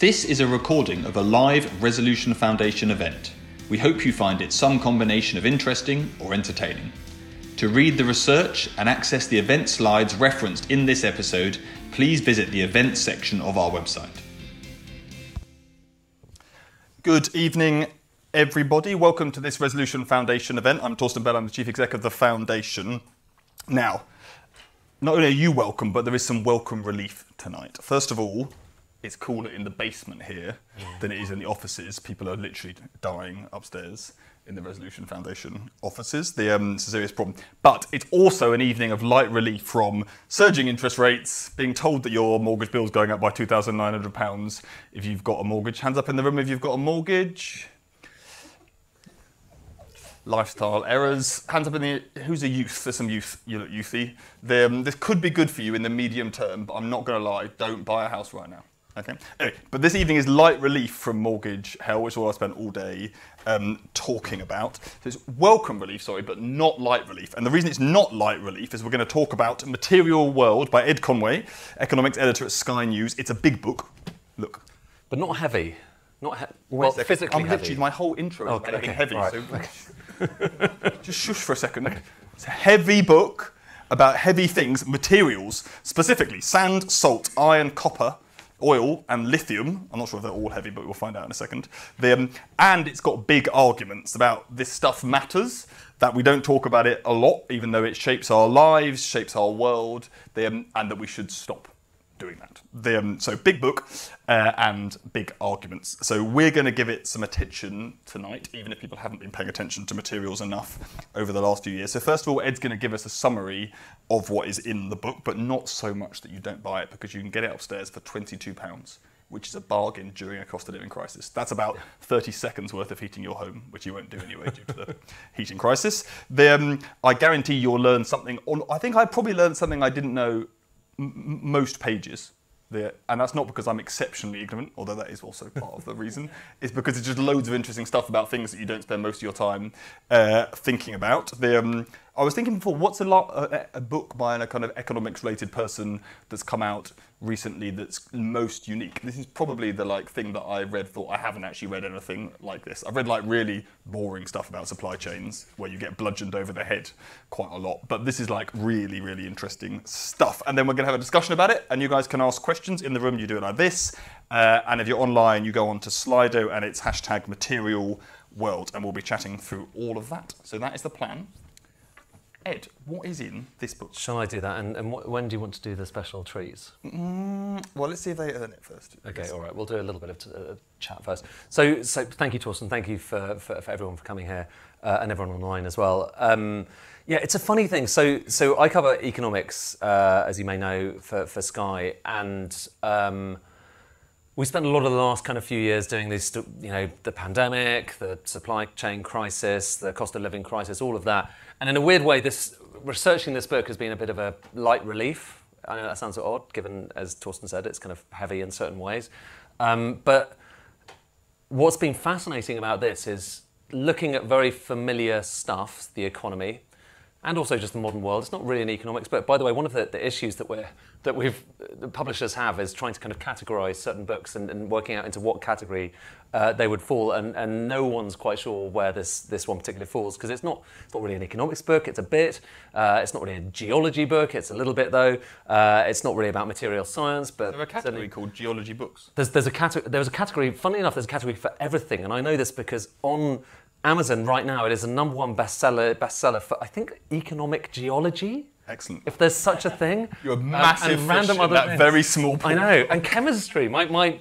This is a recording of a live Resolution Foundation event. We hope you find it some combination of interesting or entertaining. To read the research and access the event slides referenced in this episode, please visit the events section of our website. Good evening, everybody. Welcome to this Resolution Foundation event. I'm Torsten Bell, I'm the Chief Exec of the Foundation. Now, not only are you welcome, but there is some welcome relief tonight. First of all, it's cooler in the basement here than it is in the offices. People are literally dying upstairs in the Resolution Foundation offices. The, um, it's a serious problem. But it's also an evening of light relief from surging interest rates, being told that your mortgage bill is going up by £2,900 if you've got a mortgage. Hands up in the room if you've got a mortgage. Lifestyle errors. Hands up in the. Who's a youth? There's some youth. You look youthy. The, um, this could be good for you in the medium term, but I'm not going to lie. Don't buy a house right now. Okay. Anyway, but this evening is light relief from mortgage hell, which is what I spent all day um, talking about. So it's welcome relief, sorry, but not light relief. And the reason it's not light relief is we're going to talk about Material World by Ed Conway, economics editor at Sky News. It's a big book. Look. But not heavy. Not he- well, second. physically I'm heavy. literally, my whole intro is Okay, okay, heavy. all So just shush for a second. It's a heavy book about heavy things, materials, specifically sand, salt, iron, copper, oil, and lithium. I'm not sure if they're all heavy, but we'll find out in a second. The, um, and it's got big arguments about this stuff matters, that we don't talk about it a lot, even though it shapes our lives, shapes our world, the, um, and that we should stop doing that. The, um, so big book uh, and big arguments. So we're going to give it some attention tonight, even if people haven't been paying attention to materials enough over the last few years. So first of all, Ed's going to give us a summary of what is in the book, but not so much that you don't buy it because you can get it upstairs for twenty-two pounds. Which is a bargain during a cost of living crisis. That's about 30 seconds worth of heating your home, which you won't do anyway due to the heating crisis. Then um, I guarantee you'll learn something. On, I think I probably learned something I didn't know most pages. There, and that's not because I'm exceptionally ignorant, although that is also part of the reason. It's because it's just loads of interesting stuff about things that you don't spend most of your time uh, thinking about. The, um, I was thinking before, what's a, lot, a, a book by a kind of economics-related person that's come out recently that's most unique? This is probably the like thing that I read. Thought I haven't actually read anything like this. I've read like really boring stuff about supply chains where you get bludgeoned over the head quite a lot. But this is like really, really interesting stuff. And then we're going to have a discussion about it, and you guys can ask questions in the room. You do it like this, uh, and if you're online, you go on to Slido, and it's hashtag Material World, and we'll be chatting through all of that. So that is the plan. Ed, what is in this book? Shall I do that? And, and wh- when do you want to do the special trees? Well, let's see if they earn it first. Okay, all right. We'll do a little bit of t- uh, chat first. So, so thank you, Torsten. Thank you for, for, for everyone for coming here uh, and everyone online as well. Um, yeah, it's a funny thing. So, so I cover economics, uh, as you may know, for, for Sky, and um, we spent a lot of the last kind of few years doing this, you know, the pandemic, the supply chain crisis, the cost of living crisis, all of that. And in a weird way, this researching this book has been a bit of a light relief. I know that sounds odd, given as Torsten said, it's kind of heavy in certain ways. Um, but what's been fascinating about this is looking at very familiar stuff, the economy, and also just the modern world. It's not really an economics book. By the way, one of the, the issues that we're that we've the publishers have is trying to kind of categorize certain books and, and working out into what category uh, they would fall, and, and no one's quite sure where this this one particularly falls because it's not it's not really an economics book. It's a bit. Uh, it's not really a geology book. It's a little bit though. Uh, it's not really about material science, but Is there a category called geology books? there's, there's a category. There's a category. Funnily enough, there's a category for everything, and I know this because on Amazon right now it is a number one bestseller. Bestseller for I think economic geology. Excellent. If there's such a thing. You're a massive fish in that things. very small I know. And chemistry. My, my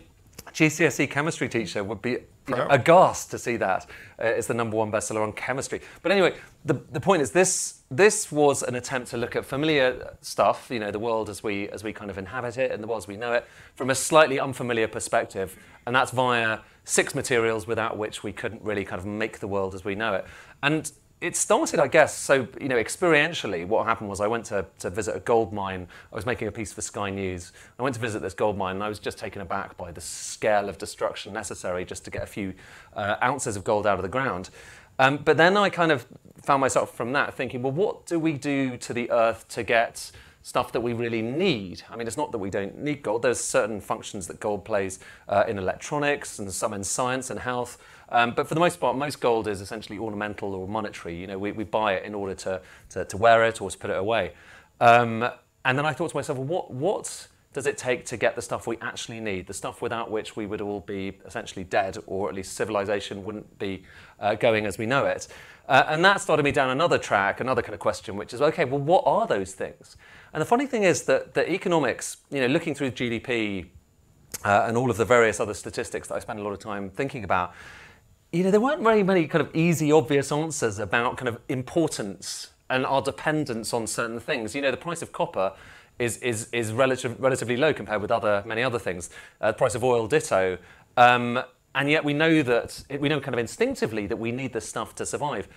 GCSE chemistry teacher would be aghast to see that. Uh, it's the number one bestseller on chemistry. But anyway, the, the point is this this was an attempt to look at familiar stuff, you know, the world as we as we kind of inhabit it and the world as we know it, from a slightly unfamiliar perspective. And that's via six materials without which we couldn't really kind of make the world as we know it. And it started, I guess, so, you know, experientially, what happened was I went to, to visit a gold mine. I was making a piece for Sky News. I went to visit this gold mine and I was just taken aback by the scale of destruction necessary just to get a few uh, ounces of gold out of the ground. Um, but then I kind of found myself from that thinking, well, what do we do to the earth to get stuff that we really need. I mean, it's not that we don't need gold. There's certain functions that gold plays uh, in electronics and some in science and health. Um, but for the most part, most gold is essentially ornamental or monetary. You know, we, we buy it in order to, to, to wear it or to put it away. Um, and then I thought to myself, well, what, what does it take to get the stuff we actually need, the stuff without which we would all be essentially dead, or at least civilization wouldn't be uh, going as we know it? Uh, and that started me down another track, another kind of question, which is okay, well, what are those things? And the funny thing is that the economics, you know, looking through GDP uh, and all of the various other statistics that I spend a lot of time thinking about, you know, there weren't very many kind of easy, obvious answers about kind of importance and our dependence on certain things. You know, the price of copper is, is, is relative, relatively low compared with other, many other things. Uh, the price of oil, ditto. Um, and yet we know that, we know kind of instinctively that we need this stuff to survive.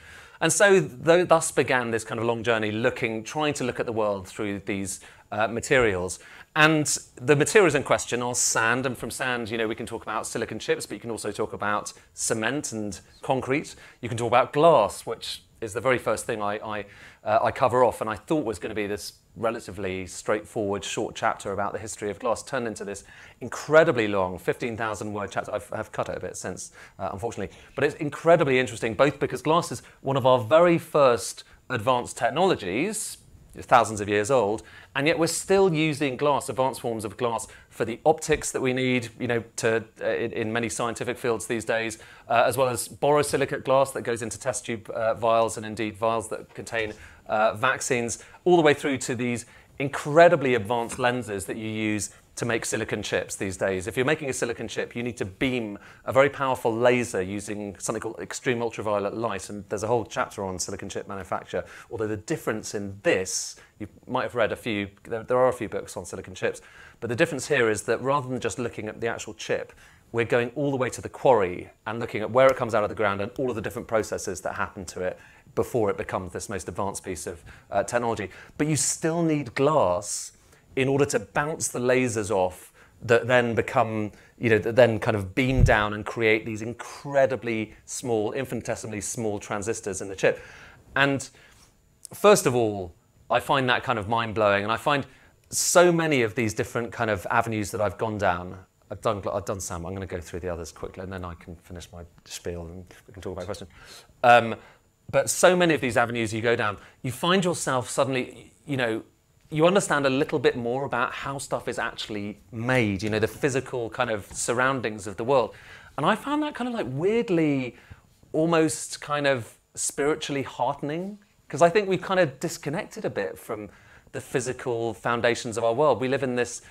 And so th- thus began this kind of long journey looking, trying to look at the world through these uh, materials. And the materials in question are sand, and from sand, you know, we can talk about silicon chips, but you can also talk about cement and concrete. You can talk about glass, which is the very first thing I, I, uh, I cover off, and I thought was going to be this relatively straightforward short chapter about the history of glass turned into this incredibly long 15,000 word chapter. I've, I've, cut it a bit since, uh, unfortunately. But it's incredibly interesting, both because glass is one of our very first advanced technologies, thousands of years old, and yet we're still using glass, advanced forms of glass, for the optics that we need, you know, to, uh, in, in, many scientific fields these days, uh, as well as borosilicate glass that goes into test tube uh, vials and indeed vials that contain uh, vaccines, all the way through to these incredibly advanced lenses that you use to make silicon chips these days. If you're making a silicon chip, you need to beam a very powerful laser using something called extreme ultraviolet light, and there's a whole chapter on silicon chip manufacture. Although the difference in this, you might have read a few, there, there are a few books on silicon chips, but the difference here is that rather than just looking at the actual chip, we're going all the way to the quarry and looking at where it comes out of the ground and all of the different processes that happen to it before it becomes this most advanced piece of uh, technology. But you still need glass in order to bounce the lasers off that then become, you know, that then kind of beam down and create these incredibly small, infinitesimally small transistors in the chip. And first of all, I find that kind of mind blowing. And I find so many of these different kind of avenues that I've gone down. I've done, I've done some. I'm going to go through the others quickly, and then I can finish my spiel and we can talk about a question. Um, but so many of these avenues you go down, you find yourself suddenly, you know, you understand a little bit more about how stuff is actually made, you know, the physical kind of surroundings of the world. And I found that kind of like weirdly, almost kind of spiritually heartening, because I think we've kind of disconnected a bit from the physical foundations of our world. We live in this,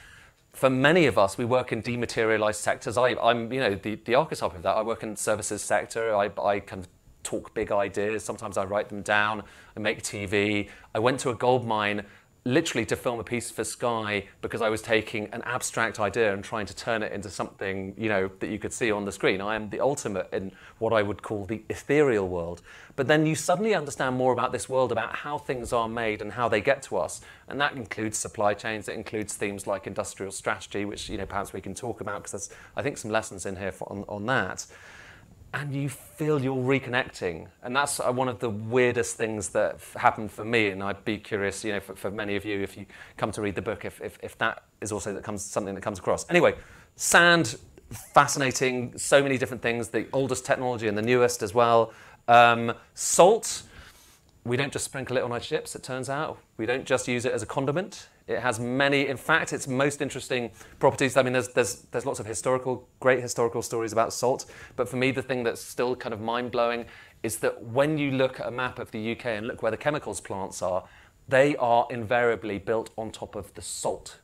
for many of us, we work in dematerialized sectors. I, am you know, the, the archetype of that. I work in services sector. I, I kind of talk big ideas. Sometimes I write them down. I make TV. I went to a gold mine literally to film a piece for Sky because I was taking an abstract idea and trying to turn it into something, you know, that you could see on the screen. I am the ultimate in what I would call the ethereal world. But then you suddenly understand more about this world, about how things are made and how they get to us. And that includes supply chains, it includes themes like industrial strategy, which, you know, perhaps we can talk about because there's, I think, some lessons in here for, on, on that and you feel you're reconnecting. And that's uh, one of the weirdest things that happened for me. And I'd be curious, you know, for, for many of you, if you come to read the book, if, if, if that is also that comes something that comes across. Anyway, sand, fascinating, so many different things, the oldest technology and the newest as well. Um, salt, we don't just sprinkle it on our chips, it turns out. We don't just use it as a condiment. It has many, in fact, its most interesting properties. I mean, there's, there's, there's lots of historical, great historical stories about salt, but for me, the thing that's still kind of mind blowing is that when you look at a map of the UK and look where the chemicals plants are, they are invariably built on top of the salt.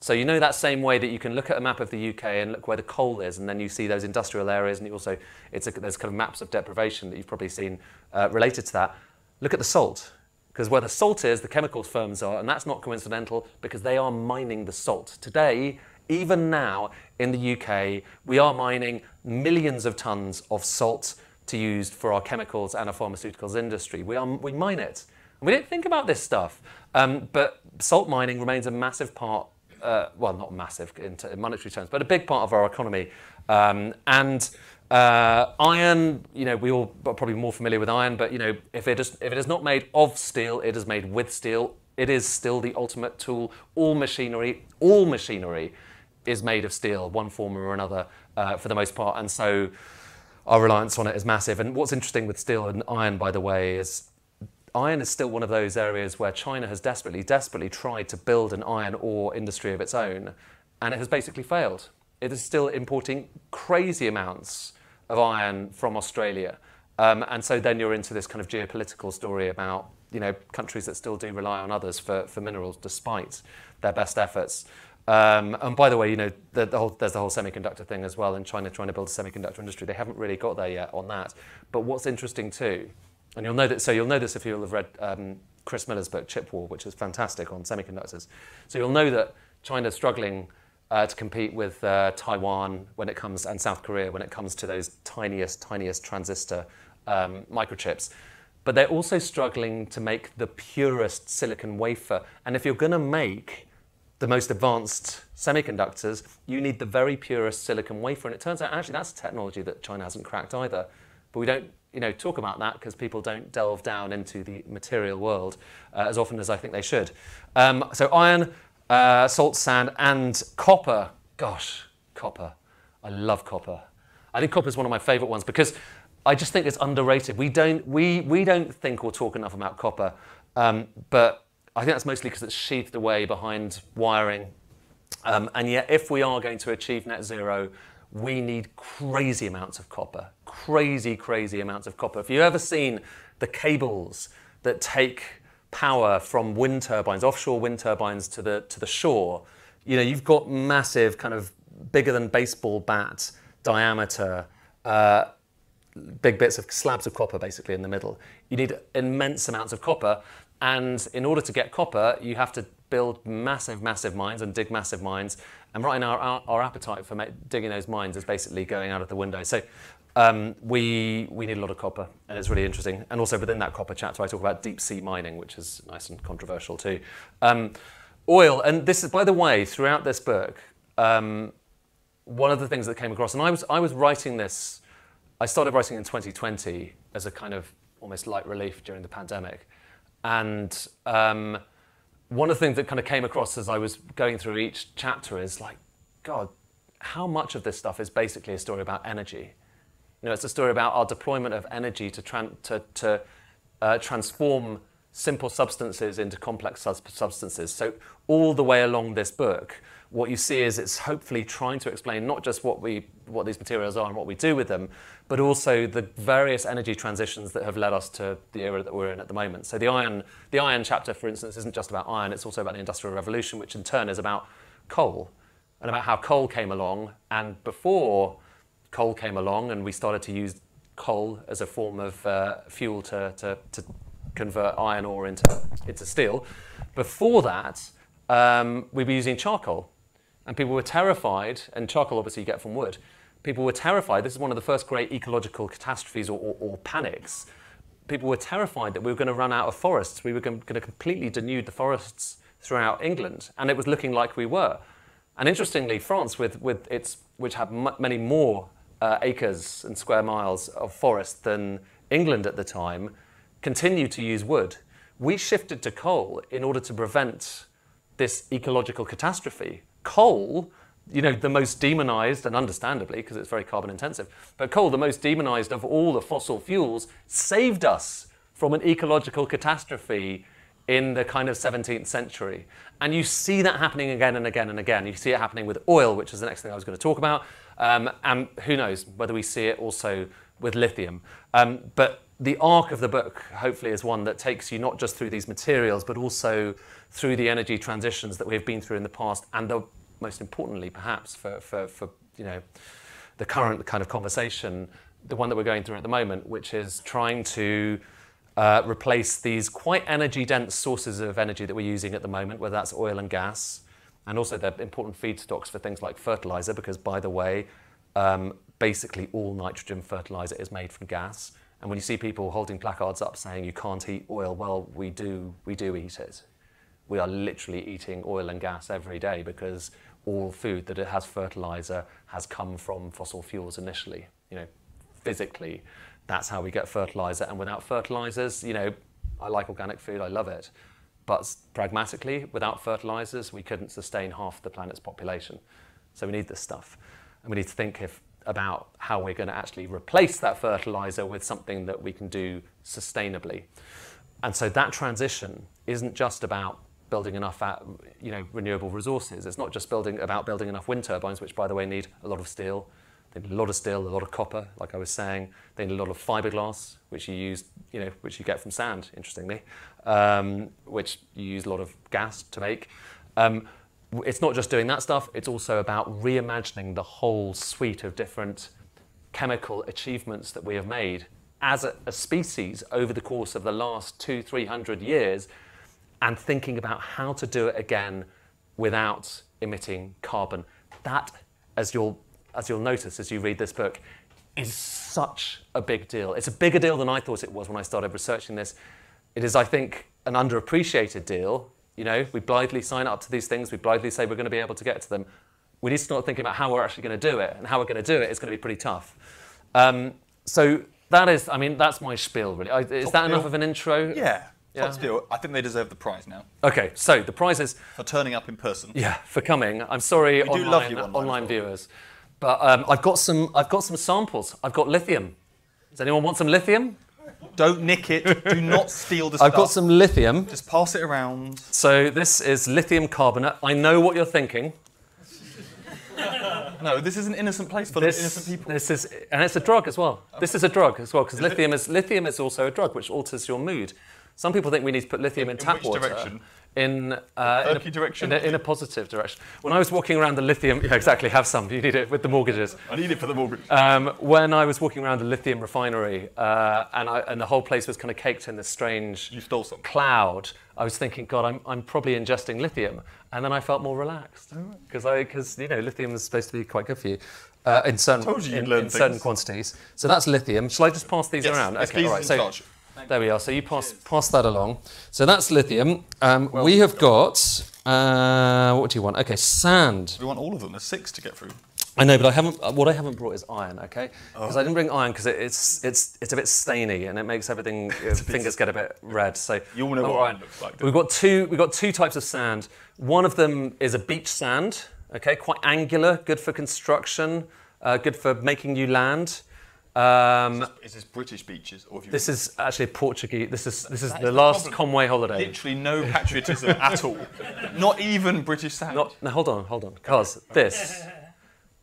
So you know that same way that you can look at a map of the UK and look where the coal is, and then you see those industrial areas, and you also it's a, there's kind of maps of deprivation that you've probably seen uh, related to that. Look at the salt. Because where the salt is, the chemicals firms are, and that's not coincidental because they are mining the salt. Today, even now in the UK, we are mining millions of tons of salt to use for our chemicals and our pharmaceuticals industry. We, are, we mine it. And we didn't think about this stuff. Um, but salt mining remains a massive part, uh, well, not massive in, monetary terms, but a big part of our economy. Um, and uh, iron, you know, we all are probably more familiar with iron, but you know, if it is if it is not made of steel, it is made with steel it is still the ultimate tool. All machinery, all machinery is made of steel, one form or another, uh, for the most part. And so our reliance on it is massive. And what's interesting with steel and iron, by the way, is iron is still one of those areas where China has desperately, desperately tried to build an iron ore industry of its own, and it has basically failed. It is still importing crazy amounts of iron from Australia. Um, and so then you're into this kind of geopolitical story about you know countries that still do rely on others for, for minerals despite their best efforts. Um, and by the way, you know the, the whole, there's the whole semiconductor thing as well, and China trying to build a semiconductor industry. They haven't really got there yet on that. But what's interesting too, and you'll know that. So you'll know this if you'll have read um, Chris Miller's book Chip War, which is fantastic on semiconductors. So you'll know that China's struggling uh, to compete with uh, Taiwan when it comes and South Korea when it comes to those tiniest, tiniest transistor um, microchips. But they're also struggling to make the purest silicon wafer. And if you're going to make the most advanced semiconductors, you need the very purest silicon wafer. And it turns out actually that's a technology that China hasn't cracked either. But we don't you know, talk about that because people don't delve down into the material world uh, as often as I think they should. Um, so iron, uh, salt, sand, and copper. Gosh, copper. I love copper. I think copper is one of my favourite ones because I just think it's underrated. We don't, we, we don't think or talk enough about copper, um, but I think that's mostly because it's sheathed away behind wiring. Um, and yet, if we are going to achieve net zero, we need crazy amounts of copper. Crazy, crazy amounts of copper. If you've ever seen the cables that take power from wind turbines, offshore wind turbines to the, to the shore, you know, you've got massive, kind of bigger than baseball bat diameter uh, big bits of slabs of copper basically in the middle. You need immense amounts of copper, and in order to get copper, you have to build massive, massive mines and dig massive mines. And right now, our, our appetite for digging those mines is basically going out of the window. So um, we, we need a lot of copper, and it's really interesting. And also within that copper chapter, I talk about deep sea mining, which is nice and controversial too. Um, oil, and this is, by the way, throughout this book, um, one of the things that came across, and I was, I was writing this I started writing in 2020 as a kind of almost light relief during the pandemic. And um, one of the things that kind of came across as I was going through each chapter is like, God, how much of this stuff is basically a story about energy? You know, it's a story about our deployment of energy to, to, to uh, transform simple substances into complex substances. So all the way along this book, what you see is it's hopefully trying to explain not just what we what these materials are and what we do with them, but also the various energy transitions that have led us to the era that we're in at the moment. So the iron the iron chapter, for instance, isn't just about iron; it's also about the industrial revolution, which in turn is about coal and about how coal came along. And before coal came along, and we started to use coal as a form of uh, fuel to, to, to convert iron ore into, into steel. Before that, um, we were using charcoal. And people were terrified, and charcoal obviously you get from wood. People were terrified. This is one of the first great ecological catastrophes or, or, or panics. People were terrified that we were going to run out of forests. We were going to completely denude the forests throughout England, and it was looking like we were. And interestingly, France, with, with its, which had many more uh, acres and square miles of forest than England at the time, continued to use wood. We shifted to coal in order to prevent this ecological catastrophe coal, you know, the most demonized, and understandably, because it's very carbon intensive, but coal, the most demonized of all the fossil fuels, saved us from an ecological catastrophe in the kind of 17th century. And you see that happening again and again and again. You see it happening with oil, which is the next thing I was going to talk about. Um, and who knows whether we see it also with lithium. Um, but the arc of the book, hopefully, is one that takes you not just through these materials, but also through the energy transitions that we've been through in the past, and the, most importantly, perhaps for, for, for you know the current kind of conversation, the one that we're going through at the moment, which is trying to uh, replace these quite energy dense sources of energy that we're using at the moment, whether that's oil and gas, and also they're important feedstocks for things like fertilizer, because by the way, um, basically all nitrogen fertilizer is made from gas. And when you see people holding placards up saying you can't eat oil, well, we do, we do eat it we are literally eating oil and gas every day because all food that it has fertilizer has come from fossil fuels initially. You know, physically, that's how we get fertilizer. And without fertilizers, you know, I like organic food, I love it. But pragmatically, without fertilizers, we couldn't sustain half the planet's population. So we need this stuff. And we need to think if, about how we're going to actually replace that fertilizer with something that we can do sustainably. And so that transition isn't just about building enough at, you know, renewable resources. It's not just building about building enough wind turbines, which by the way need a lot of steel. They need a lot of steel, a lot of copper, like I was saying. They need a lot of fiberglass, which you use, you know, which you get from sand, interestingly, um, which you use a lot of gas to make. Um, it's not just doing that stuff. It's also about reimagining the whole suite of different chemical achievements that we have made as a, a species over the course of the last two, three hundred years, and thinking about how to do it again without emitting carbon. That, as you'll as you'll notice as you read this book, is such a big deal. It's a bigger deal than I thought it was when I started researching this. It is, I think, an underappreciated deal. You know, we blithely sign up to these things. We blithely say we're going to be able to get to them. We need to start thinking about how we're actually going to do it, and how we're going to do it is going to be pretty tough. Um, so that is, I mean, that's my spiel, really. I, is Top that enough of an intro? Yeah. Yeah. Top still, I think they deserve the prize now Okay, so the prizes, for turning up in person. yeah, for coming. I'm sorry, We do online, love you online online viewers, but um, I've got some. I've got some samples. I've got lithium. Does anyone want some lithium? Don't nick it. Do not steal the I've stuff. got some lithium. Just pass it around. So this is lithium carbonate. I know what you're thinking. No, this is an innocent place for This, innocent people. this is, and it's a drug as well. This is a drug as well because lithium is lithium is also a drug which alters your mood. Some people think we need to put lithium in, In tap water. direction? In, uh, in, a, direction? in, a, in a positive direction. When I was walking around the lithium, yeah, exactly, have some. You need it with the mortgages. I need it for the mortgage. Um, when I was walking around the lithium refinery, uh, and, I, and the whole place was kind of caked in this strange you stole some. cloud, I was thinking, God, I'm, I'm probably ingesting lithium. And then I felt more relaxed because I because you know lithium is supposed to be quite good for you uh, in certain you in, in certain quantities. So that's lithium. Shall I just pass these Yes, around? yes, okay, all right. So charge. there we are. So you pass pass that along. So that's lithium. Um, we have got. Uh, what do you want? Okay, sand. We want all of them. There's six to get through. I know, but I haven't. What I haven't brought is iron. Okay, Oh. because I didn't bring iron because it, it's it's it's a bit stainy and it makes everything fingers get a bit red. So You all know what iron looks like, We've got two. We've got two types of sand. One of them is a beach sand. Okay, quite angular, good for construction, uh, good for making new land. Um, Is this British beaches or you? this is actually Portuguese. This is this is That the is the last problem. Conway holiday. literally no patriotism at all. Not even British sand. Not, no, hold on, hold on. Because this,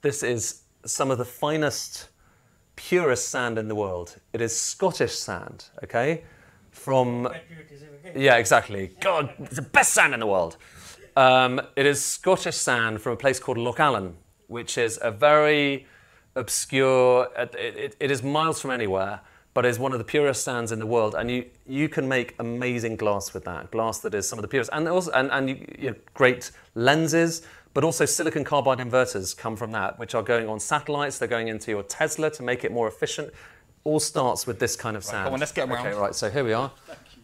this is some of the finest, purest sand in the world. It is Scottish sand, okay? From, patriotism yeah, exactly. God, it's the best sand in the world. Um, it is Scottish sand from a place called Loch Aline, which is a very obscure, it, it, it is miles from anywhere, but is one of the purest sands in the world. And you, you can make amazing glass with that, glass that is some of the purest. And, also, and, and you, you know, great lenses, but also silicon carbide inverters come from that, which are going on satellites, they're going into your Tesla to make it more efficient. All starts with this kind of sand. come on, let's get 'em Okay, right, so here we are.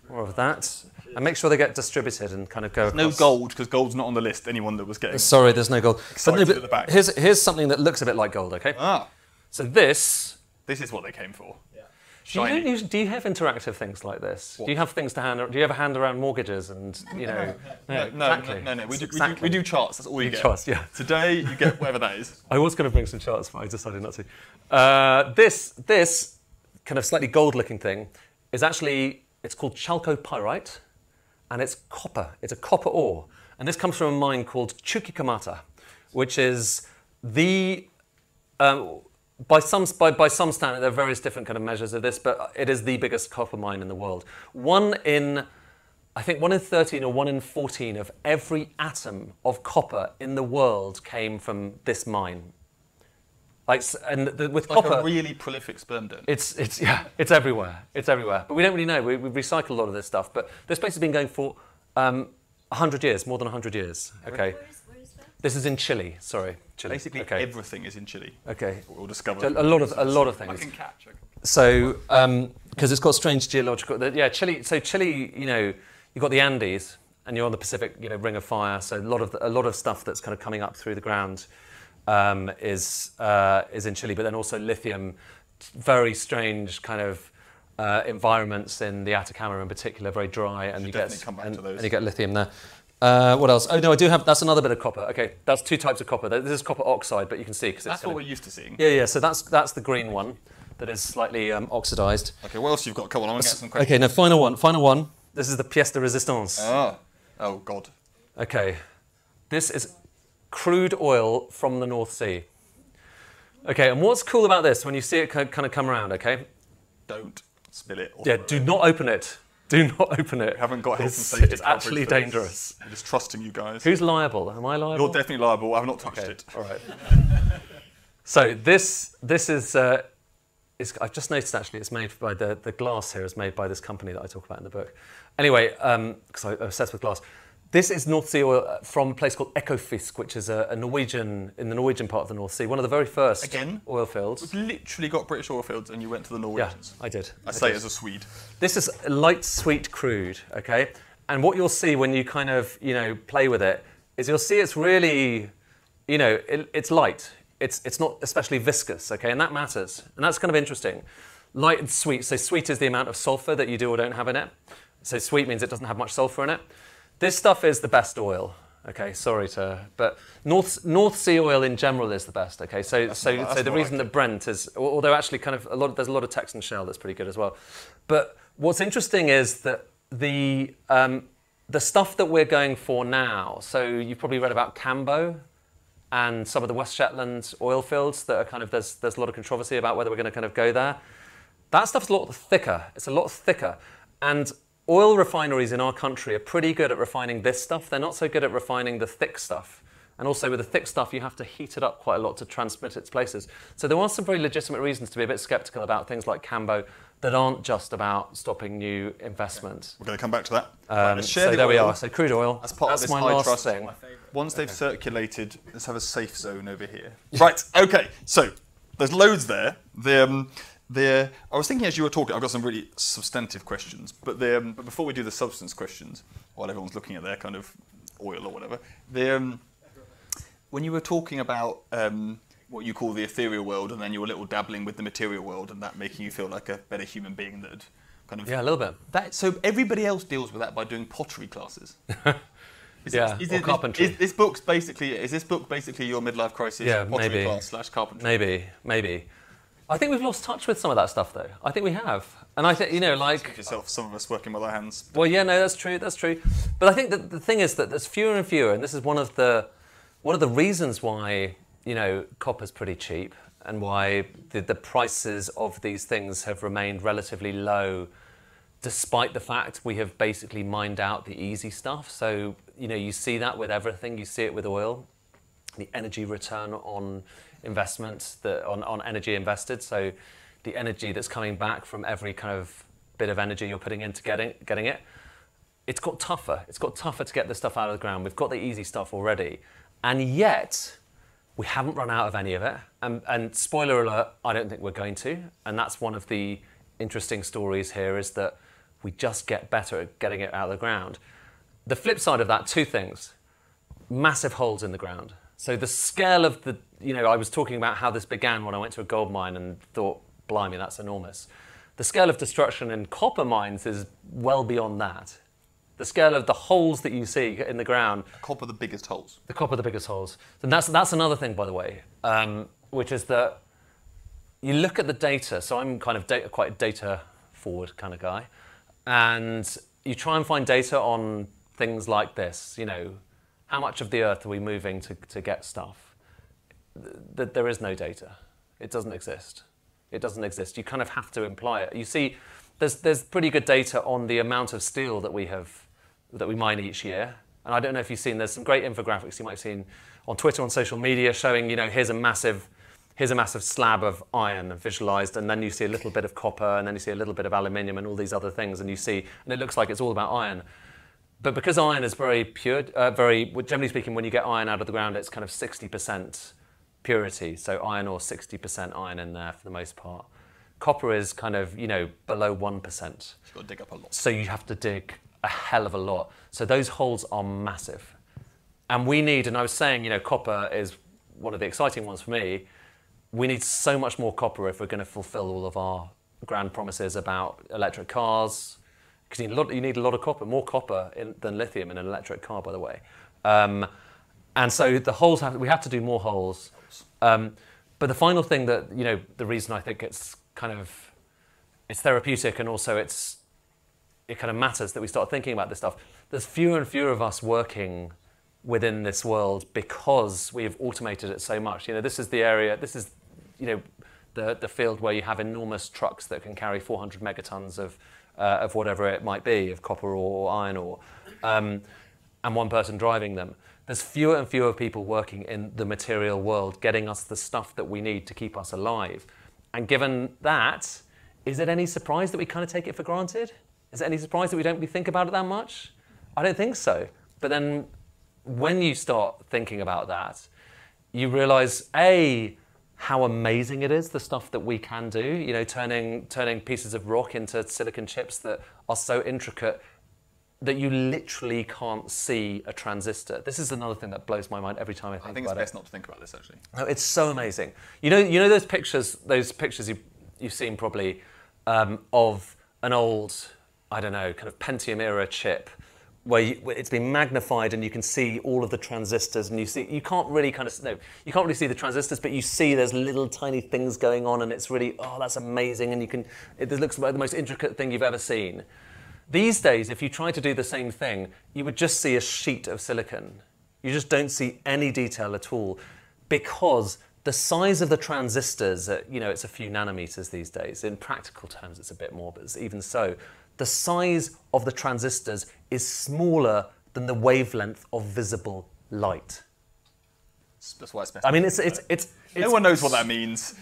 More of that. And make sure they get distributed and kind of go No gold because gold's not on the list. Anyone that was getting. Sorry, there's no gold. But, Excited no, but at the back. Here's, here's something that looks a bit like gold, okay? Ah, So this, this is what they came for. do you, Shiny. don't use, do you have interactive things like this? Do you have things to hand, do you ever hand around mortgages and, you know? No, no, exactly. no, no, no. We do, we, do, Exactly. we do charts. That's all you You get. charts, yeah. Today you get whatever that is. I was going to bring some charts, but I decided not to. Uh, this, this kind of slightly gold-looking thing is actually, it's called chalcopyrite, and it's copper. It's a copper ore. And this comes from a mine called Chuquicamata, which is the, um, by some, by, by some standard, there are various different kind of measures of this, but it is the biggest copper mine in the world. One in, I think one in 13 or one in 14 of every atom of copper in the world came from this mine. Like, and the, with Like copper, a really prolific sperm donor. it's, it's, yeah, it's everywhere. It's everywhere. But we don't really know. We, we recycle a lot of this stuff. But this place has been going for um, 100 years, more than 100 years. Okay. Where is, where is that? This is in Chile. Sorry, Chile. Basically, okay. everything is in Chile. okay. We'll discover. So a lot of a lot of things. I things. can catch. I can- So because it's got strange geological. the- Yeah, Chile. So Chile, you know, you've got the Andes, and you're on the Pacific, you know, Ring of Fire. So a lot of the, a lot of stuff that's kind of coming up through the ground um, is uh, is in Chile, but then also lithium, very strange kind of uh, environments in the Atacama in particular, very dry, and you get and, and you get lithium there. Uh, what else? Oh no, I do have. That's another bit of copper. Okay, that's two types of copper. This is copper oxide, but you can see because it's That's what we're used to seeing. yeah, yeah. So that's that's the green one that is slightly um, oxidized. Okay, what else you've got? Come on, I'm gonna get some questions. Okay, now final one. Final one. This is the pièce de résistance. Ah. Oh God. Okay, this is crude oil from the North Sea. Okay, and what's cool about this when you see it kind of come around? Okay, Don't spill it. yeah, do not open it. Do not open it. haven't got health and It's, safety. it's actually dangerous. I'm just trusting you guys. Who's liable? Am I liable? You're definitely liable. I've not touched Okay, it. all right. so this this is. Uh, I've just noticed actually it's made by the, the glass here is made by this company that I talk about in the book. Anyway, because I'm obsessed with glass. This is North Sea oil uh, from a place called Ekofisk, which is a, a Norwegian in the Norwegian part of the North Sea, one of the very first Again? oil fields. We've literally got British oil fields, and you went to the Norwegians. Yeah, I did. I say did. as a Swede. This is light sweet crude, okay? And what you'll see when you kind of, you know, play with it is you'll see it's really, you know, it, it's light. It's, it's not especially viscous, okay? And that matters. And that's kind of interesting. Light and sweet. So sweet is the amount of sulfur that you do or don't have in it. So sweet means it doesn't have much sulfur in it. This stuff is the best oil. Okay, sorry to, but North North Sea oil in general is the best. Okay, so so not- so the reason that Brent is, although actually kind of a lot, of, there's a lot of Texan shale that's pretty good as well. But what's interesting is that the um, the stuff that we're going for now. So you've probably read about Cambo and some of the West Shetland oil fields that are kind of there's there's a lot of controversy about whether we're going to kind of go there. That stuff's a lot thicker. It's a lot thicker, and oil refineries in our country are pretty good at refining this stuff. They're not so good at refining the thick stuff. And also with the thick stuff, you have to heat it up quite a lot to transmit its places. So there are some very legitimate reasons to be a bit skeptical about things like Cambo that aren't just about stopping new investment. We're going to come back to that. Um, let's share so the there we are. So crude oil. As part That's of this my high last trust. thing. Once they've circulated, let's have a safe zone over here. Right. Okay. So there's loads there. The, um, the, I was thinking as you were talking, I've got some really substantive questions. But, the, um, but before we do the substance questions, while everyone's looking at their kind of oil or whatever, the, um, when you were talking about um, what you call the ethereal world, and then you were a little dabbling with the material world, and that making you feel like a better human being that kind of Yeah, a little bit. that so everybody else deals with that by doing pottery classes. Is Yeah, is or it- carpentry. Is, this book's basically is this book basically your midlife crisis Yeah, pottery maybe. class slash carpentry? Maybe, maybe. I think we've lost touch with some of that stuff, though. I think we have, and I think you know, like, Yourself, some of us working with our hands. well, yeah, no, that's true, that's true. But I think that the thing is that there's fewer and fewer, and this is one of the one of the reasons why you know copper's pretty cheap, and why the, the prices of these things have remained relatively low, despite the fact we have basically mined out the easy stuff. So you know, you see that with everything. You see it with oil. the energy return on investment that on, on energy invested. So the energy that's coming back from every kind of bit of energy you're putting into getting getting it. It's got tougher. It's got tougher to get this stuff out of the ground. We've got the easy stuff already, and yet we haven't run out of any of it. And, and spoiler alert, I don't think we're going to. And that's one of the interesting stories here is that we just get better at getting it out of the ground. The flip side of that, two things massive holes in the ground. So the scale of the, you know, I was talking about how this began when I went to a gold mine and thought, blimey, that's enormous. The scale of destruction in copper mines is well beyond that. The scale of the holes that you see in the ground, Copper the biggest holes. the copper, the biggest holes. And that's, that's another thing, by the way, um, which is that you look at the data. So I'm kind of data, quite a data forward kind of guy. And you try and find data on things like this, you know, how much of the earth are we moving to, to get stuff? Th- there is no data. It doesn't exist. It doesn't exist. You kind of have to imply it. You see, there's, there's pretty good data on the amount of steel that we have that we mine each year. And I don't know if you've seen, there's some great infographics you might have seen on Twitter, on social media, showing, you know, here's a massive, here's a massive slab of iron visualized, and then you see a little bit of copper, and then you see a little bit of aluminium, and all these other things, and you see, and it looks like it's all about iron. But because iron is very pure, uh, very, well, generally speaking, when you get iron out of the ground, it's kind of 60% purity. So iron ore, 60% iron in there for the most part. Copper is kind of, you know, below 1%. You've got to dig up a lot. So you have to dig a hell of a lot. So those holes are massive. And we need, and I was saying, you know, copper is one of the exciting ones for me. We need so much more copper if we're going to fulfill all of our grand promises about electric cars because you, need a lot- you need a lot of copper, more copper in, than lithium in an electric car, by the way. Um, and so the holes have we have to do more holes. Um, but the final thing that you know, the reason I think it's kind of it's therapeutic and also it's it kind of matters that we start thinking about this stuff. There's fewer and fewer of us working within this world because we have automated it so much. You know, this is the area, this is, you know, the, the field where you have enormous trucks that can carry 400 megatons of, uh, of whatever it might be, of copper or iron ore, um, and one person driving them. There's fewer and fewer people working in the material world, getting us the stuff that we need to keep us alive. And given that, is it any surprise that we kind of take it for granted? Is it any surprise that we don't think about it that much? I don't think so. But then when you start thinking about that, you realize A, how amazing it is, the stuff that we can do, you know, turning, turning pieces of rock into silicon chips that are so intricate that you literally can't see a transistor. This is another thing that blows my mind every time I think, about it. I think it's about it. best not to think about this actually. No, it's so amazing. You know, you know those pictures, those pictures you, you've seen probably um, of an old, I don't know, kind of Pentium era chip, where, you, where it's been magnified and you can see all of the transistors, and you see you can't really kind of no, you can't really see the transistors, but you see there's little tiny things going on, and it's really oh that's amazing, and you can it looks like the most intricate thing you've ever seen. These days, if you try to do the same thing, you would just see a sheet of silicon. You just don't see any detail at all because the size of the transistors, you know, it's a few nanometers these days. In practical terms, it's a bit more, but even so, the size of the transistors is smaller than the wavelength of visible light. That's why it's. I mean, it's it's it's. no one knows what that means.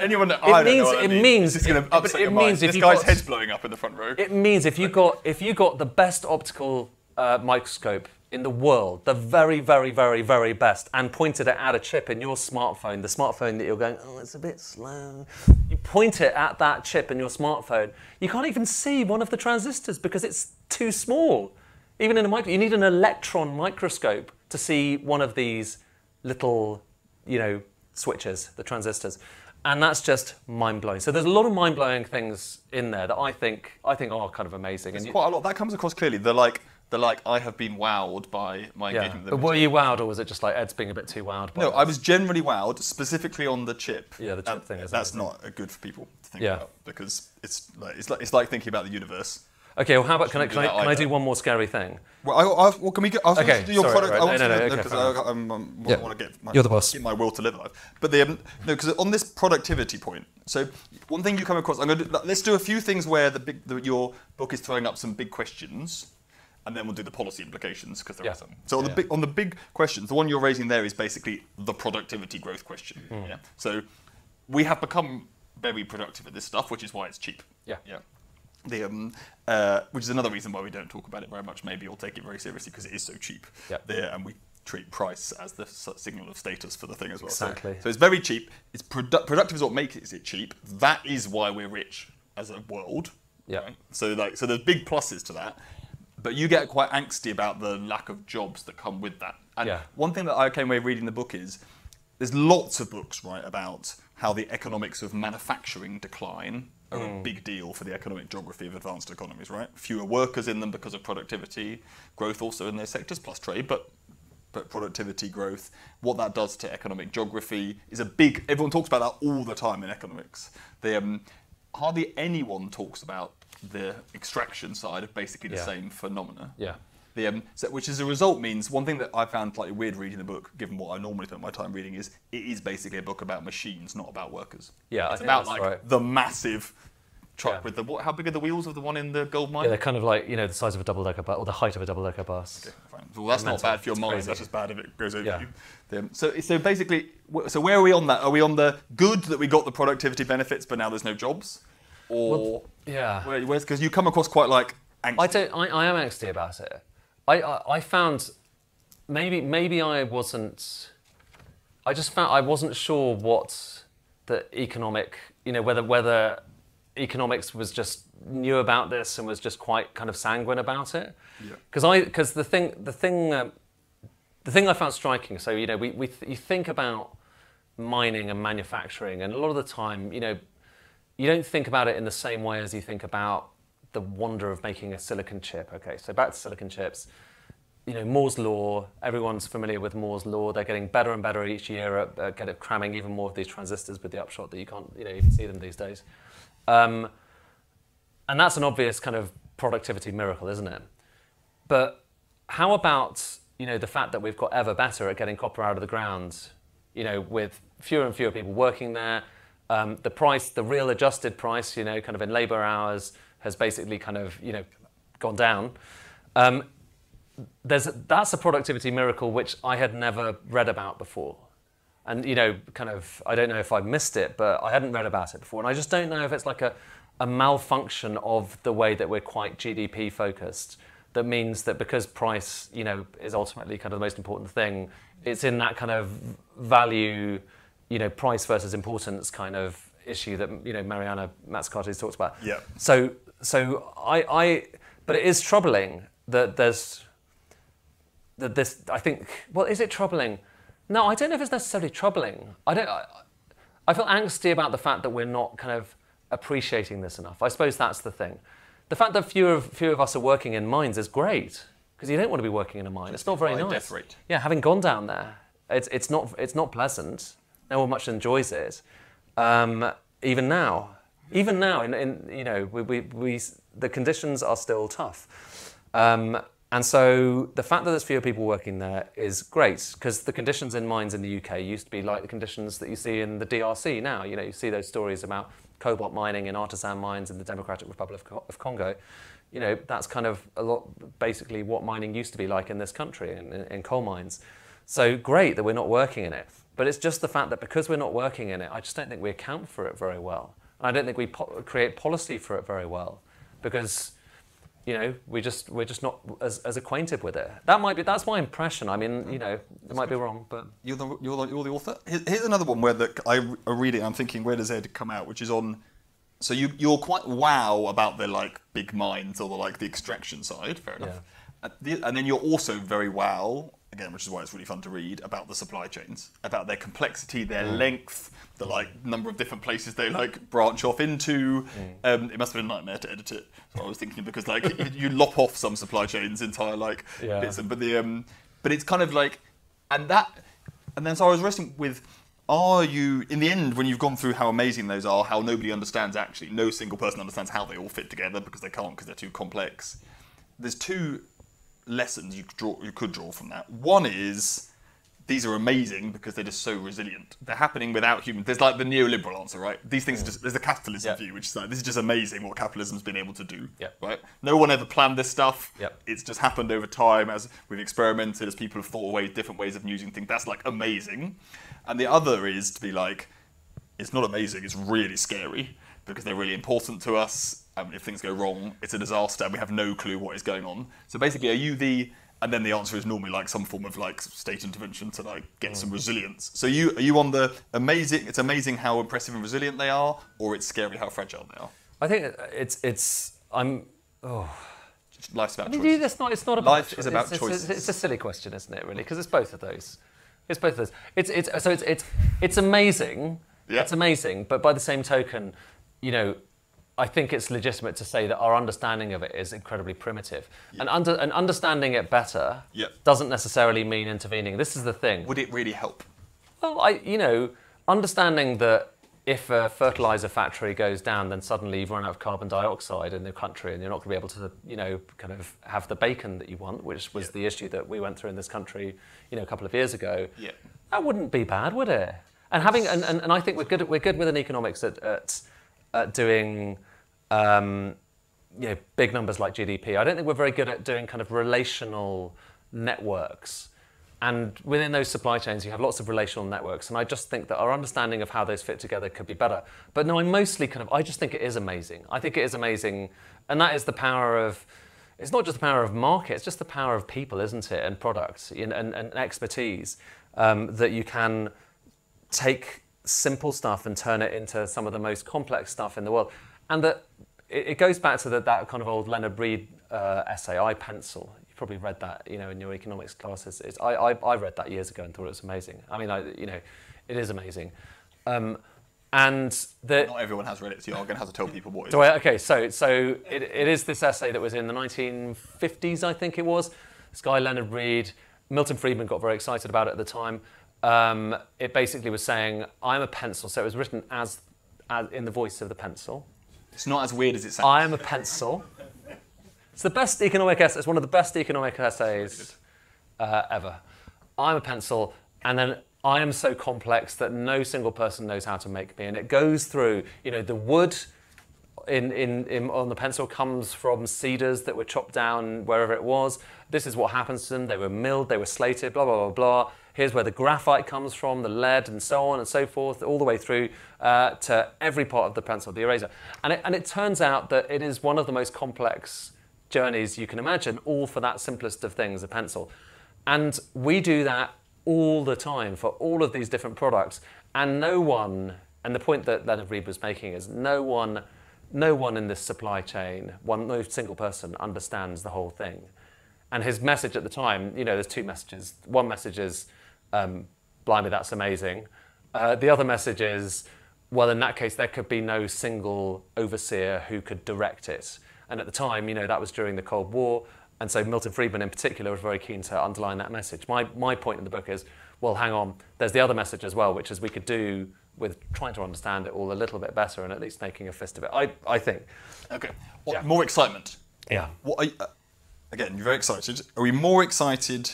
Anyone? That, I don't means- know what it means- is going it- to upset it your mind. means if this guy's got- head's blowing up in the front row. It means if you got if you got the best optical uh, microscope in the world, the very very very very best, and pointed it at a chip in your smartphone, the smartphone that you're going, oh, it's a bit slow. You point it at that chip in your smartphone, you can't even see one of the transistors because it's too small. Even in a micro, you need an electron microscope to see one of these little, you know, switches, the transistors. And that's just mind blowing. So there's a lot of mind blowing things in there that I think I think are kind of amazing. And quite a lot. That comes across clearly. They're like, they're like, I have been wowed by my yeah. engagement. with But were you wowed, or was it just like Ed's being a bit too wowed? By No, this? I was generally wowed, specifically on the chip. Yeah, the chip And thing is That's amazing. not uh, good for people to think Yeah. about because it's like, it's like it's like thinking about the universe. Okay, well, how about can I can do I, can I do one more scary thing? Well, I, I, well can we get? I was Okay, do your sorry, product. right, I was no, no, gonna- no, okay, because fair I, enough. I'm, um, Yeah. want to get my, You're the boss. Get my will to live life. But the um, no, because on this productivity point. So one thing you come across. I'm going to let's do a few things where the big the, your book is throwing up some big questions. And then we'll do the policy implications because there Yeah. are some. So on the big on the big questions, the one you're raising there is basically the productivity growth question. Hmm. Yeah. So we have become very productive at this stuff, which is why it's cheap. Yeah. Yeah. The, um, uh, which is another reason why we don't talk about it very much, maybe, or take it very seriously because it is so cheap. Yeah. The, and we treat price as the signal of status for the thing as well. So- Exactly. So, it's very cheap. It's produ- productive is what makes it cheap. That is why we're rich as a world. Yeah. So like, so there's big pluses to that. But you get quite angsty about the lack of jobs that come with that. And Yeah. one thing that I came away reading the book is there's lots of books, right, about how the economics of manufacturing decline are Hmm. a big deal for the economic geography of advanced economies, right? Fewer workers in them because of productivity, growth also in their sectors, plus trade, but but productivity growth, what that does to economic geography is a big. Everyone talks about that all the time in economics. The, um, hardly anyone talks about the extraction side of basically the Yeah. same phenomena. Yeah. The, um, so, which as a result means one thing that I found slightly weird reading the book, given what I normally spend my time reading, is it is basically a book about machines, not about workers. Yeah, it's about like right. the massive truck Yeah. with the what? How big are the wheels of the one in the gold mine? Yeah, they're kind of like you know the size of a double decker bus or the height of a double decker bus. Okay, Fine. Well, that's not bad for your mind. That's just bad if it goes over Yeah. you. Um, so, so basically, so where are we on that? Are we on the good that we got the productivity benefits, but now there's no jobs, or Yeah. where? Because you come across quite like anxious. I don't. I, I am angsty about it. I, I I found maybe maybe I wasn't. I just found I wasn't sure what the economic you know whether whether economics was just knew about this and was just quite kind of sanguine about it. Yeah. Because I because the thing the thing um, the thing I found striking. So you know we, we th- you think about mining and manufacturing, and a lot of the time you know you don't think about it in the same way as you think about the wonder of making a silicon chip. Okay, so back to silicon chips. You know, Moore's law. Everyone's familiar with Moore's law. They're getting better and better each year at, at cramming even more of these transistors with the upshot that you can't, you know, even see them these days. Um, and that's an obvious kind of productivity miracle, isn't it? But how about you know the fact that we've got ever better at getting copper out of the ground? You know, with fewer and fewer people working there, um, the price, the real adjusted price, you know, kind of in labour hours, has basically kind of you know gone down. Um, there's that's a productivity miracle which I had never read about before, and you know, kind of I don't know if I missed it, but I hadn't read about it before, and I just don't know if it's like a a malfunction of the way that we're quite GDP focused. That means that because price, you know, is ultimately kind of the most important thing, it's in that kind of value, you know, price versus importance kind of issue that you know Mariana Mazzucato's talked about. Yeah. So so I, I but it is troubling that there's that this I think well is it troubling? No, I don't know if it's necessarily troubling. I don't I, I feel angsty about the fact that we're not kind of appreciating this enough. I suppose that's the thing. The fact that fewer of, fewer of us are working in mines is great because you don't want to be working in a mine. It's not very nice. death rate. Yeah, having gone down there, it's, it's, not, it's not pleasant. No one much enjoys it. Um, even now, even now, in, in, you know, we, we, we, the conditions are still tough. Um, and so the fact that there's fewer people working there is great because the conditions in mines in the UK used to be like the conditions that you see in the DRC now. You know, you see those stories about cobalt mining in artisan mines in the Democratic Republic of Congo. You know, that's kind of a lot, basically what mining used to be like in this country, in, in, in coal mines. So great that we're not working in it. But it's just the fact that because we're not working in it, I just don't think we account for it very well. And I don't think we po- create policy for it very well because you know, we just we're just not as, as acquainted with it. That might be that's my impression. I mean, you mm. know, it might be wrong, but You're the, you're the, you're the author. Here's another one where the, I I read it. I'm thinking, where does it come out? Which is on. So you you're quite wow about the like big mines or the like the extraction side. Fair enough. And, uh, the, and then you're also very wow again, which is why it's really fun to read about the supply chains, about their complexity, their length, the like number of different places they like branch off into. Um, it must have been a nightmare to edit it. So I was thinking because like you lop off some supply chains entire like Yeah. bits, and- but the um, but it's kind of like, and that, and then so I was wrestling with. Are you in the end when you've gone through how amazing those are, how nobody understands actually, no single person understands how they all fit together because they can't because they're too complex. There's two lessons you could draw you could draw from that. One is these are amazing because they're just so resilient. They're happening without humans. There's like the neoliberal answer, right? These things are just there's a capitalism Yeah. view, which is like this is just amazing what capitalism's been able to do. Yeah. Right? No one ever planned this stuff. It's just happened over time as we've experimented, as people have thought away different ways of using things. That's like amazing. And the other is to be like, it's not amazing, it's really scary because they're really important to us. And if things go wrong, it's a disaster and we have no clue what is going on. So basically, are you the and then the answer is normally like some form of like state intervention to like get some mm. resilience. So you are you on the amazing? It's amazing how impressive and resilient they are, or it's scary how fragile they are. I think it's it's I'm oh Life's about I mean, choices. it's not it's not about Life is it's- about it's, choices. It's, it's a silly question, isn't it? Really, because it's both of those. It's both of those. It's it's so it's it's it's amazing. Yeah. It's amazing, but by the same token, you know. I think it's legitimate to say that our understanding of it is incredibly primitive, and, under, and understanding it better Yeah. doesn't necessarily mean intervening. This is the thing. Would it really help? Well, I, you know, understanding that if a fertilizer factory goes down, then suddenly you've run out of carbon dioxide in the country, and you're not going to be able to, you know, kind of have the bacon that you want, which was Yeah. the issue that we went through in this country, you know, a couple of years ago. Yeah. That wouldn't be bad, would it? And having, and, and, and I think we're good. We're good within economics at at, at doing. Um, you know, big numbers like GDP. I don't think we're very good at doing kind of relational networks. And within those supply chains, you have lots of relational networks. And I just think that our understanding of how those fit together could be better. But no, I'm mostly kind of, I just think it is amazing. I think it is amazing. And that is the power of, it's not just the power of market, it's just the power of people, isn't it? And products and, and, and expertise um, that you can take simple stuff and turn it into some of the most complex stuff in the world. And that it, it goes back to the, that kind of old Leonard Read uh, essay, I Pencil. You probably read that, you know, in your economics classes. It's, I, I, I read that years ago and thought it was amazing. I mean, I, you know, it is amazing. Um, And the, Not everyone has read it, so you're going to have to tell people what it is. I, okay, so so it, it is this essay that was in the 1950s, I think it was. This guy Leonard Read, Milton Friedman got very excited about it at the time. Um, it basically was saying, "I'm a pencil," so it was written as, as in the voice of the pencil. It's not as weird as it sounds. I am a pencil. It's the best economic essay. It's one of the best economic essays uh, ever. I'm a pencil, and then I am so complex that no single person knows how to make me. And it goes through, you know, the wood in, in, in, on the pencil comes from cedars that were chopped down wherever it was. This is what happens to them. They were milled, they were slated, blah, blah, blah, blah. Here's where the graphite comes from, the lead, and so on and so forth, all the way through uh, to every part of the pencil, the eraser. And it, and it turns out that it is one of the most complex journeys you can imagine, all for that simplest of things, a pencil. And we do that all the time for all of these different products. And no one, and the point that Leonard Read was making is no one, no one in this supply chain, one, no single person understands the whole thing. And his message at the time, you know, there's two messages. One message is, um, blimey, that's amazing. Uh, the other message is, well, in that case, there could be no single overseer who could direct it. And at the time, you know, that was during the Cold War. And so Milton Friedman in particular was very keen to underline that message. My, my point in the book is, well, hang on, there's the other message as well, which is we could do with trying to understand it all a little bit better and at least making a fist of it. I, I think. Okay. What, Yeah. More excitement. Yeah. What are you, uh, again, you're very excited. Are we more excited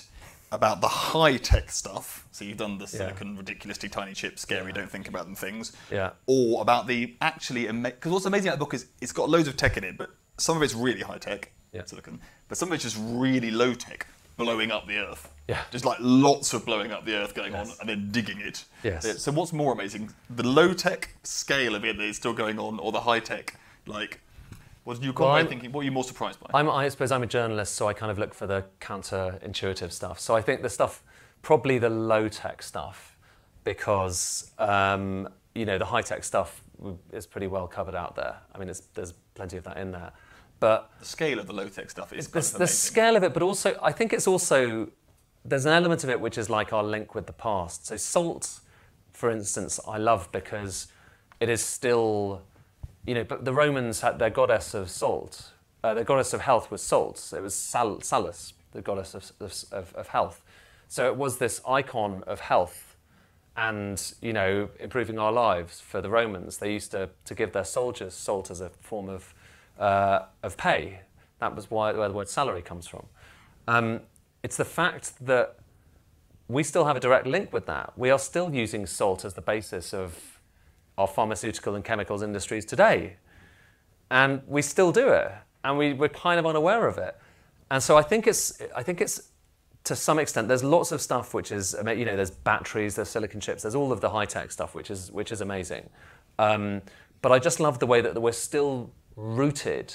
about the high tech stuff? So you've done the silicon, ridiculously tiny chips, scary, don't think about them things. Yeah. Or about the actually because what's amazing about the book is it's got loads of tech in it, but some of it's really high tech, Yeah. silicon, but some of it's just really low tech, blowing up the earth. Yeah. Just like lots of blowing up the earth going on and then digging it. Yes. Yeah, So what's more amazing, the low tech scale of it that is still going on, or the high tech like? What did you come Well, away thinking? What are you more surprised by? I'm, I suppose I'm a journalist, so I kind of look for the counterintuitive stuff. So I think the stuff, probably the low tech stuff, because um, you know the high tech stuff is pretty well covered out there. I mean, it's, there's plenty of that in there, but the scale of the low tech stuff is the, the scale of it, but also I think it's also there's an element of it which is like our link with the past. So salt, for instance, I love because it is still, you know, but the Romans had their goddess of salt. Uh, their goddess of health was salt. It was Sal- Salus, the goddess of, of, of health. So it was this icon of health and you know improving our lives for the Romans. They used to, to give their soldiers salt as a form of uh, of pay. That was why where the word salary comes from. Um, it's the fact that we still have a direct link with that. We are still using salt as the basis of our pharmaceutical and chemicals industries today, and we still do it, and we, we're kind of unaware of it. And so I think it's I think it's to some extent, there's lots of stuff which is, you know, there's batteries, there's silicon chips, there's all of the high tech stuff which is which is amazing. Um, but I just love the way that we're still rooted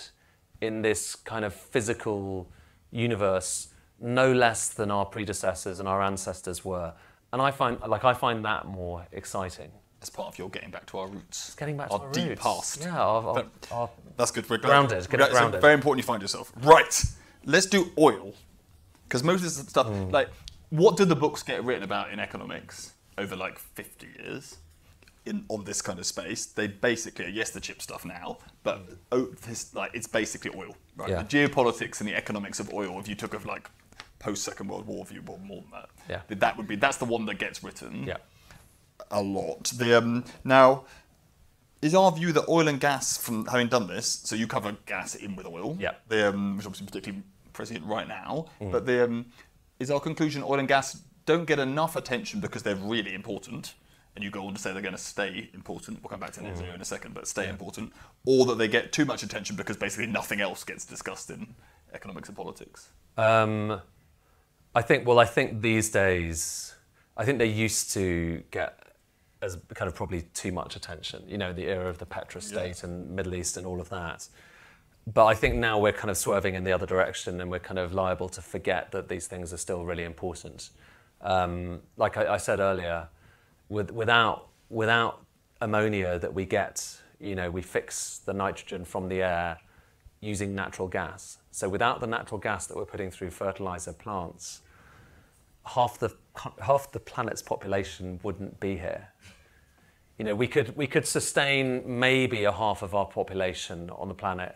in this kind of physical universe, no less than our predecessors and our ancestors were. And I find, like, I find that more exciting. As part of your getting back to our roots. Getting back our to our deep roots. past. Yeah, our, our, our- That's good. We're. Grounded, get it grounded. very important you find yourself. Right. Let's do oil. Because most of this stuff, Hmm. like, what did the books get written about in economics over like 50 years? In, on this kind of space, they basically yes the chip stuff now, but oh, this, like it's basically oil, right? Yeah. The geopolitics and the economics of oil. If you took of like post Second World War view, more than that, Yeah. that would be that's the one that gets written yeah. A lot. The um, now is our view that oil and gas, from having done this, so you cover gas in with oil, Yeah. the, um, which obviously particularly present right now, Mm. but the um, is our conclusion oil and gas don't get enough attention because they're really important, and you go on to say they're going to stay important. We'll come back to net Mm. zero in a second, but stay important, or that they get too much attention because basically nothing else gets discussed in economics and politics. Um, I think. Well, I think these days, I think they used to get as kind of probably too much attention. You know, the era of the petrostate and Middle East and all of that. But I think now we're kind of swerving in the other direction, and we're kind of liable to forget that these things are still really important. Um, like I, I said earlier, with, without without ammonia that we get, you know, we fix the nitrogen from the air using natural gas. So without the natural gas that we're putting through fertilizer plants, half the half the planet's population wouldn't be here. You know, we could we could sustain maybe a half of our population on the planet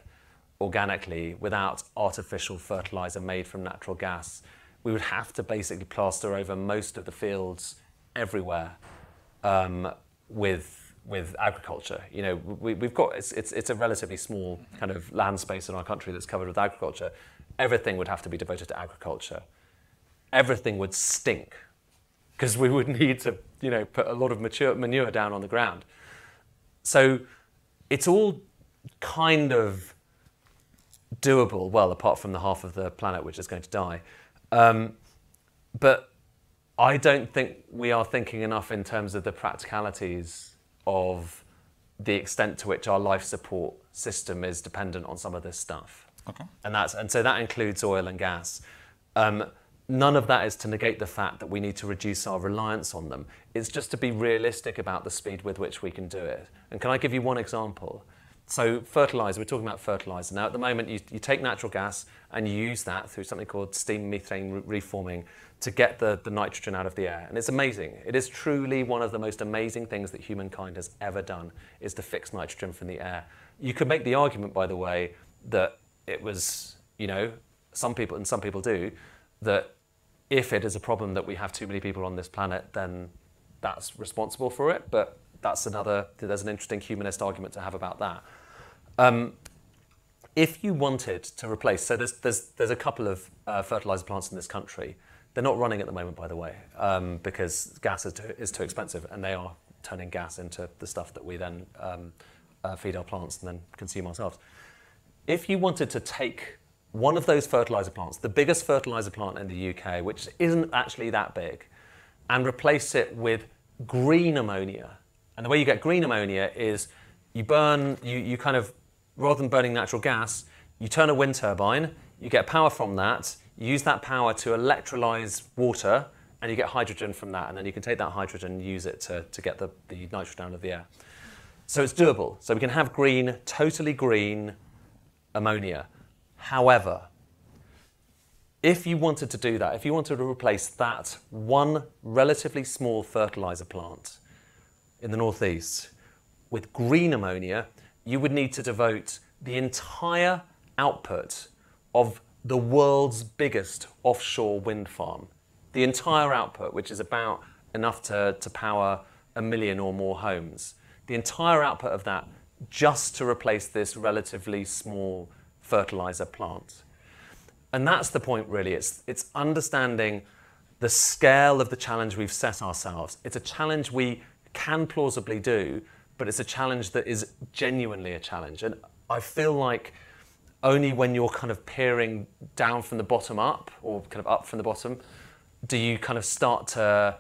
organically without artificial fertilizer made from natural gas. We would have to basically plaster over most of the fields everywhere um, with with agriculture. You know, we, we've got it's, it's it's a relatively small kind of land space in our country that's covered with agriculture. Everything would have to be devoted to agriculture. Everything would stink because we would need to, you know, put a lot of mature manure down on the ground. So it's all kind of doable. Well, apart from the half of the planet which is going to die, um, but I don't think we are thinking enough in terms of the practicalities of the extent to which our life support system is dependent on some of this stuff. Okay. And that's and so that includes oil and gas. Um, none of that is to negate the fact that we need to reduce our reliance on them. It's just to be realistic about the speed with which we can do it. And can I give you one example? So fertilizer, we're talking about fertilizer. Now at the moment you, you take natural gas and you use that through something called steam methane re- reforming to get the, the nitrogen out of the air. And it's amazing. It is truly one of the most amazing things that humankind has ever done is to fix nitrogen from the air. You could make the argument, by the way, that it was, you know, some people, and some people do, that if it is a problem that we have too many people on this planet, then that's responsible for it. But that's another, there's an interesting humanist argument to have about that. Um, if you wanted to replace, so there's, there's, there's a couple of uh, fertilizer plants in this country. They're not running at the moment, by the way, um, because gas is too, is too expensive, and they are turning gas into the stuff that we then um, uh, feed our plants and then consume ourselves. If you wanted to take one of those fertilizer plants, the biggest fertilizer plant in the UK, which isn't actually that big, and replace it with green ammonia. And the way you get green ammonia is you burn, you, you kind of, rather than burning natural gas, you turn a wind turbine, you get power from that, you use that power to electrolyze water, and you get hydrogen from that. And then you can take that hydrogen and use it to, to get the, the nitrogen out of the air. So it's doable. So we can have green, totally green ammonia. However, if you wanted to do that, if you wanted to replace that one relatively small fertilizer plant in the northeast with green ammonia, you would need to devote the entire output of the world's biggest offshore wind farm. The entire output, which is about enough to, to power a million or more homes. The entire output of that just to replace this relatively small fertilizer plant. And that's the point, really. It's, it's understanding the scale of the challenge we've set ourselves. It's a challenge we can plausibly do, but it's a challenge that is genuinely a challenge. And I feel like only when you're kind of peering down from the bottom up or kind of up from the bottom do you kind of start to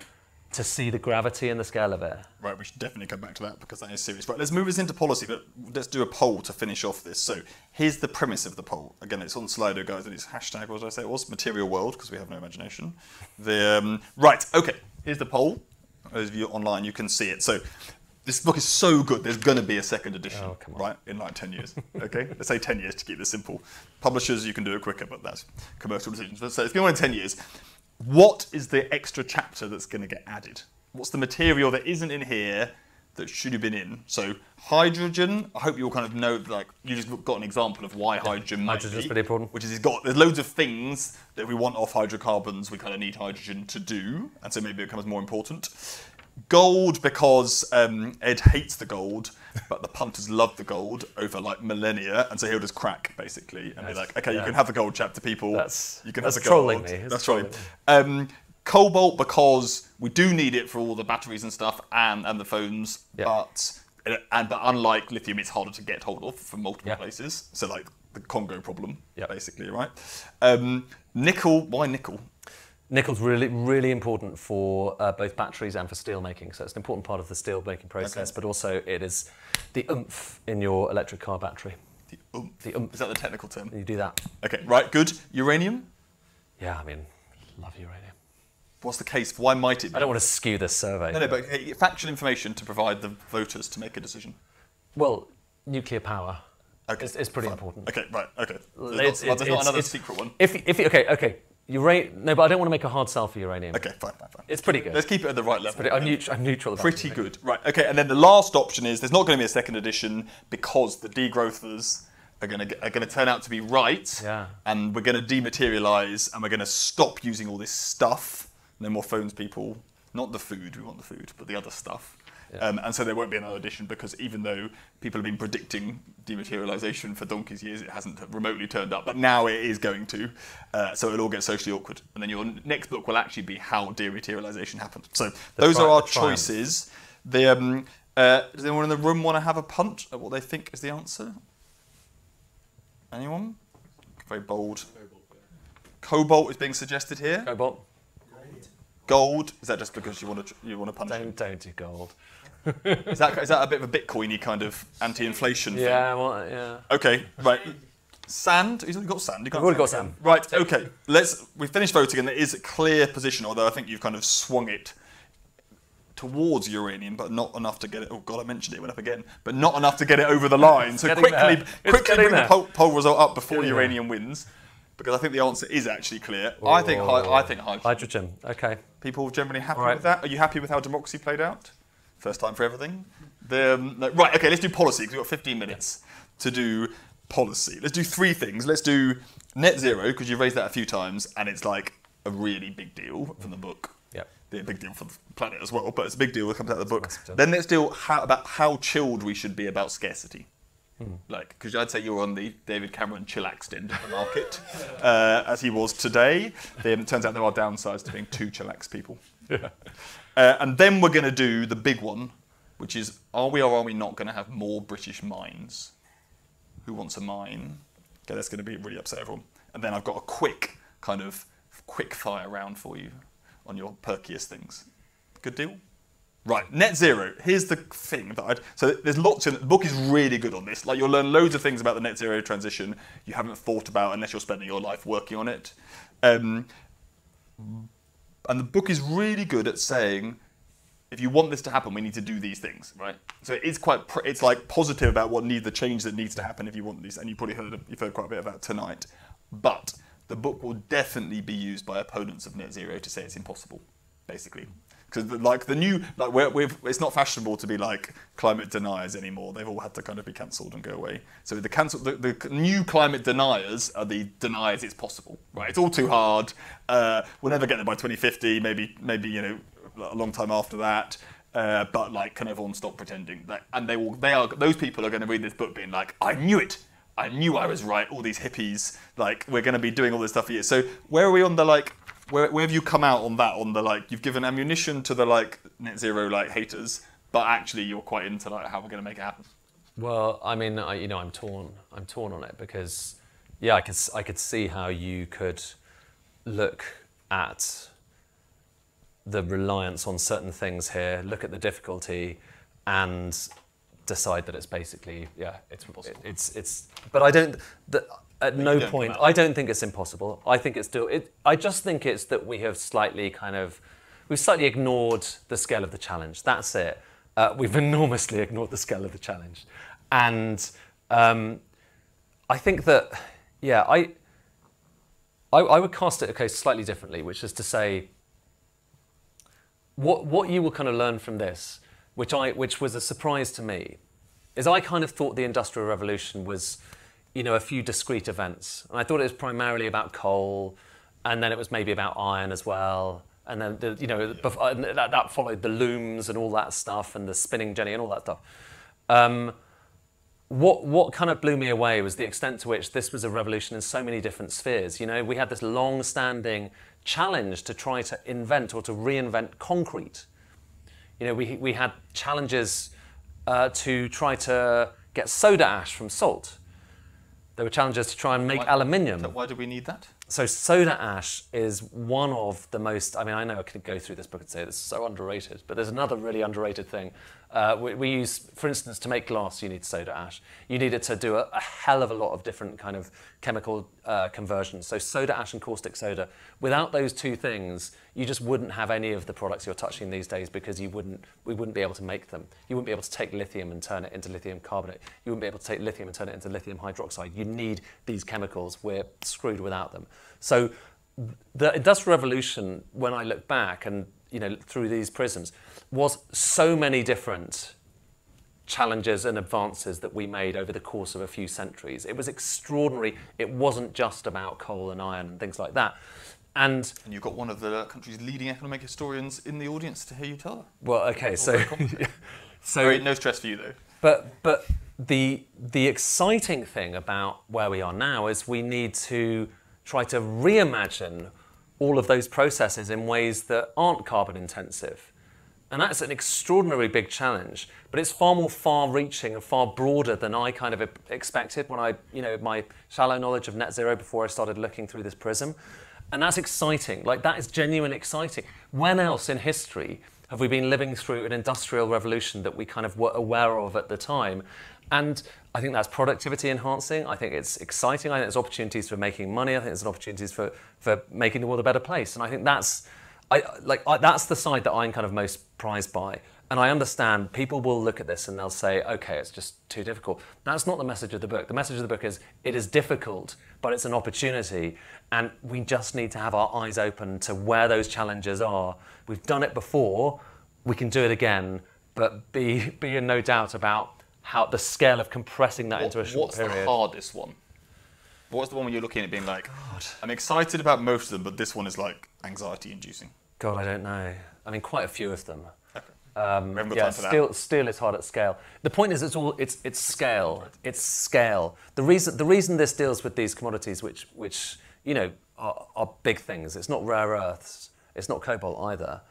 to see the gravity and the scale of it. Right, we should definitely come back to that because that is serious. Right, let's move us into policy, but let's do a poll to finish off this. So here's the premise of the poll. Again, it's on Slido, guys, and it's hashtag, what did I say it was? Material world, because we have no imagination. The um, Right, okay, here's the poll. Those of you online, you can see it. So this book is so good, there's going to be a second edition, Oh, right, in like 10 years. Okay, let's say 10 years to keep this simple. Publishers, you can do it quicker, but that's commercial decisions. So it's been on in 10 years. What is the extra chapter that's going to get added? What's the material that isn't in here that should have been in? So hydrogen. I hope you all kind of know, like you just got an example of why hydrogen might hydrogen's be, pretty important. Which is it's got there's loads of things that we want off hydrocarbons. We kind of need hydrogen to do, and so maybe it becomes more important. Gold because um, Ed hates the gold, but the punters love the gold over like millennia, and so he'll just crack basically and be like, okay, you can have the gold chapter, people. That's- you can that's have the trolling gold. me. It's That's trolling. trolling Um, cobalt because we do need it for all the batteries and stuff and and the phones, Yeah. but and but unlike lithium, it's harder to get hold of from multiple Yeah. places. So like the Congo problem, Yeah. basically, right? Um, nickel. Why nickel? Nickel's really, really important for uh, both batteries and for steel making. So it's an important part of the steel making process, Okay. but also it is the oomph in your electric car battery. The oomph. The oomph. Is that the technical term? You do that. Okay, right, good. Uranium. Yeah, I mean, love uranium. What's the case? Why might it be? I don't want to skew this survey. No, no, but factual information to provide the voters to make a decision. Well, nuclear power Okay, is, is pretty fine. important. Okay, right, okay. There's, It's- not, it's- there's not another it's- secret one. If, if okay, okay, Ura- no, but I don't want to make a hard sell for uranium. Okay, fine, fine, fine. It's pretty good. Let's keep it at the right level. But I'm, neut- I'm neutral. About Pretty it. good. Right, okay, and then the last option is there's not going to be a second edition because the degrowthers are going to are going to turn out to be right. Yeah. And we're going to dematerialize and we're going to stop using all this stuff. No more phones, people. Not the food, we want the food, but the other stuff. Um, and so there won't be another edition because even though people have been predicting dematerialization for donkey's years, it hasn't remotely turned up. But now it is going to. Uh, so it'll all get socially awkward. And then your next book will actually be how dematerialization happened. So those tri- are our the choices. The, um, uh, does anyone in the room want to have a punt at what they think is the answer? Anyone? Very bold. Cobalt is being suggested here. Cobalt. Gold. Is that just because you want to you want to punch? Don't don't do gold. Is that is that a bit of a Bitcoiny kind of anti-inflation thing? Yeah, well, yeah. Okay. Right. Sand. He's already got sand? I've already got sand. Right. Okay. Let's. We finished voting, and there is a clear position. Although I think you've kind of swung it towards uranium, but not enough to get it. Oh God, I mentioned it. it Went up again, but not enough to get it over the line. So quickly, there. Quickly bring the there. poll, poll result up before Getting there. uranium wins, because I think the answer is actually clear. I think. Hi, I oh. think hydrogen. Hydrogen. Okay. People generally happy right. with that. Are you happy with how democracy played out? First time for everything. The, um, no- right, okay, let's do policy because we've got 15 minutes to do policy. Let's do three things. Let's do net zero because you've raised that a few times and it's like a really big deal from the book. Yep. Be a big deal for the planet as well, but it's a big deal that comes out of the book. Then let's deal how, about how chilled we should be about scarcity. Like, because I'd say you're on the David Cameron chillaxed end of the market, uh, as he was today. Then it turns out there are downsides to being too chillaxed people. Uh, and then we're going to do the big one, which is are we or are we not going to have more British mines? Who wants a mine? Okay, that's going to be really upset everyone. And then I've got a quick kind of quick fire round for you on your perkiest things. Good deal? Right, net zero. Here's the thing that I'd. So there's lots in. The book is really good on this. Like you'll learn loads of things about the net zero transition you haven't thought about unless you're spending your life working on it. Um, and the book is really good at saying, if you want this to happen, we need to do these things, right? So it is quite. Pr- it's like positive about what need the change that needs to happen if you want these. And you probably heard you've heard quite a bit about tonight. But the book will definitely be used by opponents of net zero to say it's impossible, basically. Because like the new, like we're, we've, it's not fashionable to be like climate deniers anymore. They've all had to kind of be cancelled and go away. So the cancel, the, the new climate deniers are the deniers it's possible, right? It's all too hard. Uh, we'll never get there by 2050. Maybe, maybe you know, a long time after that. Uh, but like, can everyone stop pretending? Like, and they will. They are. Those people are going to read this book, being like, "I knew it. I knew I was right." All these hippies, like, we're going to be doing all this stuff for years. So where are we on the like? Where, where have you come out on that? On the like, you've given ammunition to the like net zero like haters, but actually you're quite into like how we're going to make it happen. Well, I mean, I, you know, I'm torn. I'm torn on it because, yeah, I could I could see how you could look at the reliance on certain things here, look at the difficulty, and decide that it's basically yeah, it's it, it's it's. But I don't. The, at no point. I don't think it's impossible. I think it's still. It, I just think it's that we have slightly kind of, we've slightly ignored the scale of the challenge. That's it. Uh, we've enormously ignored the scale of the challenge, and um, I think that, yeah, I, I, I would cast it okay slightly differently, which is to say, what what you will kind of learn from this, which I which was a surprise to me, is I kind of thought the Industrial Revolution was, you know, a few discrete events, and I thought it was primarily about coal, and then it was maybe about iron as well, and then the, you know bef- and that, that followed the looms and all that stuff, and the spinning jenny and all that stuff. Um, what what kind of blew me away was the extent to which this was a revolution in so many different spheres. You know, we had this long-standing challenge to try to invent or to reinvent concrete. You know, we we had challenges uh, to try to get soda ash from salt. There were challenges to try and make Why- aluminium. So why do we need that? So soda ash is one of the most. I mean, I know I could go through this book and say it's so underrated, but there's another really underrated thing. Uh, we, we use, for instance, to make glass, you need soda ash. You need it to do a, a hell of a lot of different kind of chemical uh, conversions. So soda ash and caustic soda. Without those two things, you just wouldn't have any of the products you're touching these days because you wouldn't. We wouldn't be able to make them. You wouldn't be able to take lithium and turn it into lithium carbonate. You wouldn't be able to take lithium and turn it into lithium hydroxide. You need these chemicals. We're screwed without them. So the industrial revolution, when I look back and you know through these prisms, was so many different challenges and advances that we made over the course of a few centuries. It was extraordinary. It wasn't just about coal and iron and things like that. And And you've got one of the country's leading economic historians in the audience to hear you tell her. well, okay, so so no stress for you though. But but the the exciting thing about where we are now is we need to try to reimagine all of those processes in ways that aren't carbon intensive. And that's an extraordinarily big challenge, but it's far more far-reaching and far broader than I kind of expected when I, you know, my shallow knowledge of net zero before I started looking through this prism. And that's exciting. Like that is genuinely exciting. When else in history have we been living through an industrial revolution that we kind of were aware of at the time? And I think that's productivity enhancing. I think it's exciting. I think there's opportunities for making money. I think there's opportunities for, for making the world a better place. And I think that's I, like I, that's the side that I'm kind of most prized by. And I understand people will look at this and they'll say, okay, it's just too difficult. That's not the message of the book. The message of the book is it is difficult, but it's an opportunity. And we just need to have our eyes open to where those challenges are. We've done it before, we can do it again, but be, be in no doubt about how the scale of compressing that into a short What's period. the hardest one? What's the one where you're looking at being like, I'm excited about most of them, but this one is like anxiety inducing? God, I don't know. I mean, quite a few of them. Um, yeah, time for that. steel, steel is hard at scale. The point is, it's all it's it's scale. It's scale. The reason the reason this deals with these commodities, which which you know are, are big things. It's not rare earths. It's not cobalt either.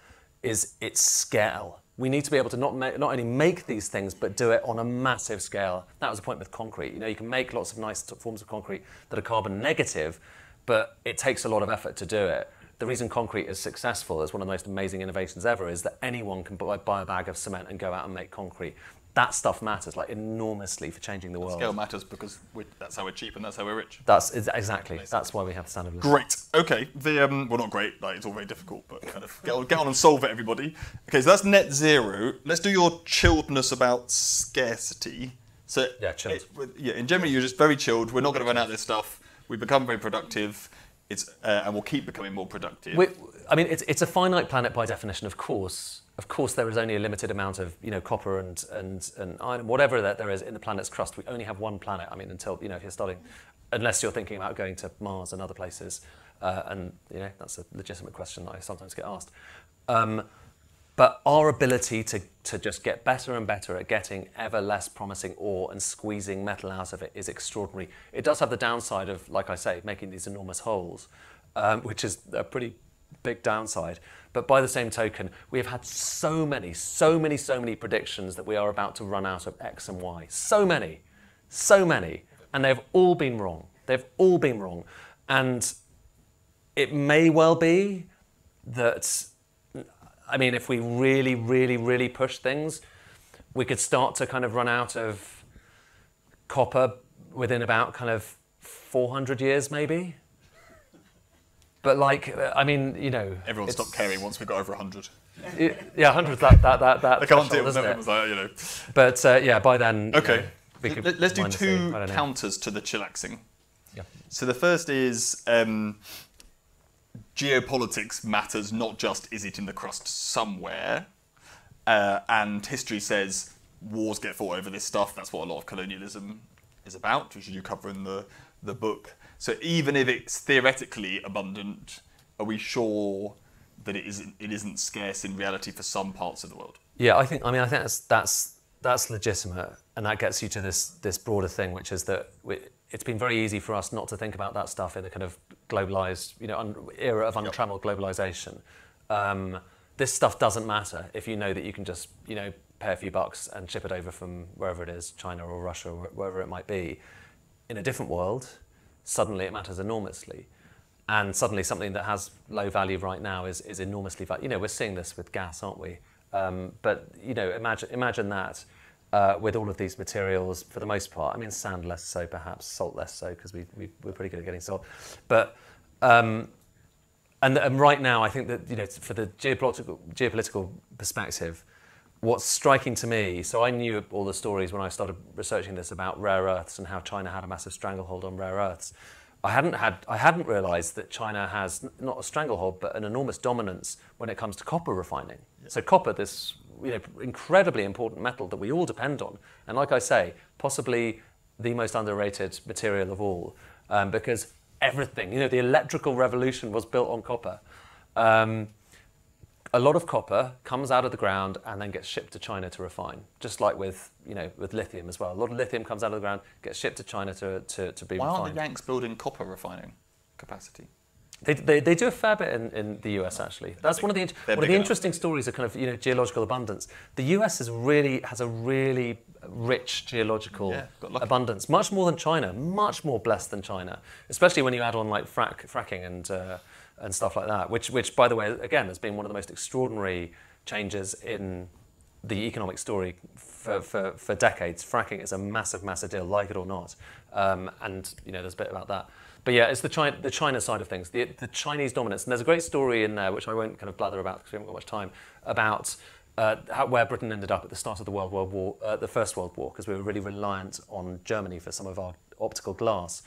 Is it's scale. We need to be able to not not only make these things, but do it on a massive scale. That was the point with concrete. You know, you can make lots of nice forms of concrete that are carbon negative, but it takes a lot of effort to do it. The reason concrete is successful, as one of the most amazing innovations ever, is that anyone can buy, buy a bag of cement and go out and make concrete. That stuff matters like enormously for changing the world. Scale matters because that's how we're cheap and that's how we're rich. That's exactly. That's why we have the standard. Great. Okay. The um, well, not great. Like it's all very difficult, but kind of get on, get on and solve it, everybody. Okay, so that's net zero. Let's do your chilledness about scarcity. So Yeah, chilled. it- yeah, in general, you're just very chilled. We're not going to run out of this stuff. We become very productive. It's uh, and we'll keep becoming more productive. We, I mean, it's, it's a finite planet by definition, of course. Of course, there is only a limited amount of you know copper and and and iron, whatever that there is in the planet's crust. We only have one planet. I mean, until you know if you're starting, unless you're thinking about going to Mars and other places, uh, and you know that's a legitimate question that I sometimes get asked. Um, but our ability to, to just get better and better at getting ever less promising ore and squeezing metal out of it is extraordinary. It does have the downside of, like I say, making these enormous holes, um, which is a pretty big downside. But by the same token, we have had so many, so many, so many predictions that we are about to run out of X and Y. So many, so many. And they've all been wrong. They've all been wrong. And it may well be that I mean, if we really, really, really push things, we could start to kind of run out of copper within about kind of 400 years, maybe. But like, uh, I mean, you know, Everyone it's- stopped caring once we got over 100. yeah, hundreds that that that that. They can't threshold, deal with isn't it. it? was like, you know. But uh, yeah, by then. you Okay. know, Let- Let's do minus the- two I don't know. counters to the chillaxing. Yeah. So the first is um, geopolitics matters not just is it in the crust somewhere, uh, and history says wars get fought over this stuff. That's what a lot of colonialism is about, which you cover in the the book. So even if it's theoretically abundant, are we sure that it isn't it isn't scarce in reality for some parts of the world? Yeah, I think. I mean, I think that's that's that's legitimate, and that gets you to this this broader thing, which is that we, it's been very easy for us not to think about that stuff in the kind of globalized, you know, un, era of untrammeled globalization. Um, this stuff doesn't matter if you know that you can just, you know, pay a few bucks and ship it over from wherever it is, China or Russia or wherever it might be. In a different world, suddenly it matters enormously. And suddenly something that has low value right now is, is enormously valuable. You know, we're seeing this with gas, aren't we? Um, but, you know, imagine, imagine that uh, with all of these materials for the most part. I mean, sand less so perhaps, salt less so because we, we, we're pretty good at getting salt. But, um, and, and right now, I think that, you know, for the geopolitical, geopolitical perspective, what's striking to me, so I knew all the stories when I started researching this about rare earths and how China had a massive stranglehold on rare earths. I hadn't had I hadn't realised that China has not a stranglehold but an enormous dominance when it comes to copper refining. So copper, this you know incredibly important metal that we all depend on, and like I say, possibly the most underrated material of all, um, because everything you know the electrical revolution was built on copper. Um, a lot of copper comes out of the ground and then gets shipped to China to refine, just like with you know with lithium as well. A lot of lithium comes out of the ground, gets shipped to China to, to, to be refined. Why aren't the Yanks building copper refining capacity? They, they, they do a fair bit in, in the US actually. That's one of the one of the enough. interesting stories of kind of you know geological abundance. The US is really has a really rich geological Yeah, abundance, much more than China, much more blessed than China, especially when you add on like frack, fracking and uh, and stuff like that. Which which by the way again has been one of the most extraordinary changes in the economic story for, for, for decades. Fracking is a massive, massive deal, like it or not. Um, and you know, there's a bit about that. But yeah, it's the China, the China side of things, the, the Chinese dominance. And there's a great story in there, which I won't kind of blather about because we haven't got much time, about uh, how, where Britain ended up at the start of the World War, War uh, the First World War, because we were really reliant on Germany for some of our optical glass.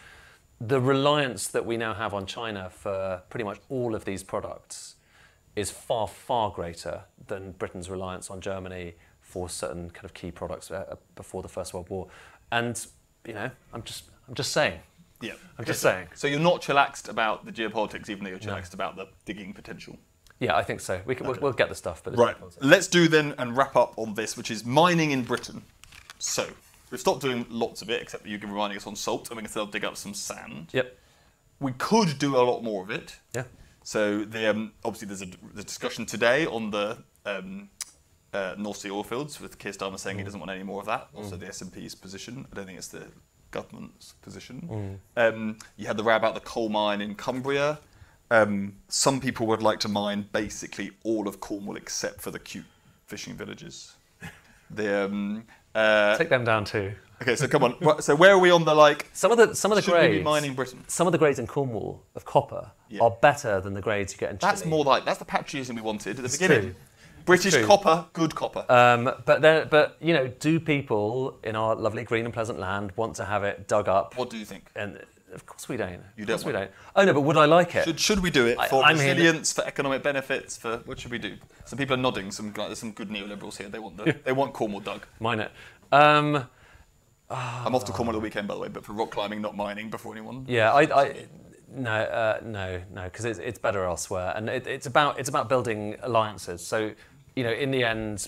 The reliance that we now have on China for pretty much all of these products is far, far greater than Britain's reliance on Germany for certain kind of key products uh, before the First World War. And you know, I'm just, I'm just saying. Yeah. I'm just saying. So you're not chillaxed about the geopolitics, even though you're chillaxed about the digging potential. Yeah, I think so. We can, we'll, we'll get the stuff, but Right. Let's do then and wrap up on this, which is mining in Britain. So we've stopped doing lots of it, except that you've been reminding us on salt, and we can still dig up some sand. Yep. We could do a lot more of it. Yeah. So the, um, obviously there's a, the discussion today on the um, uh, North Sea oil fields with Keir Starmer saying he Mm. doesn't want any more of that. Also the SNP's position. I don't think it's the government's position. Mm. Um, you had the row about the coal mine in Cumbria. Um, some people would like to mine basically all of Cornwall except for the cute fishing villages. The um, uh, Take them down too. okay, so come on. So where are we on the like? Some of the some of the grades. be mining Britain? Some of the grades in Cornwall of copper Yeah. are better than the grades you get in Chile. That's more like that's the patriotism we wanted at the beginning. true. British copper, good copper. Um, but then, but you know, do people in our lovely green and pleasant land want to have it dug up? what do you think? And of course we don't. You of don't course we don't. Oh no, but would I like it? Should, should we do it I- for I'm here- resilience, for economic benefits, for what should we do? Some people are nodding. Some guy- there's some good neoliberals here. They want the, they want Cornwall dug. Mine it. Um, I'm off to Cornwall the weekend, by the way, but for rock climbing, not mining. Before anyone. yeah, I, I no, uh, no, no, because it's, it's better elsewhere, and it, it's about it's about building alliances. So, you know, in the end,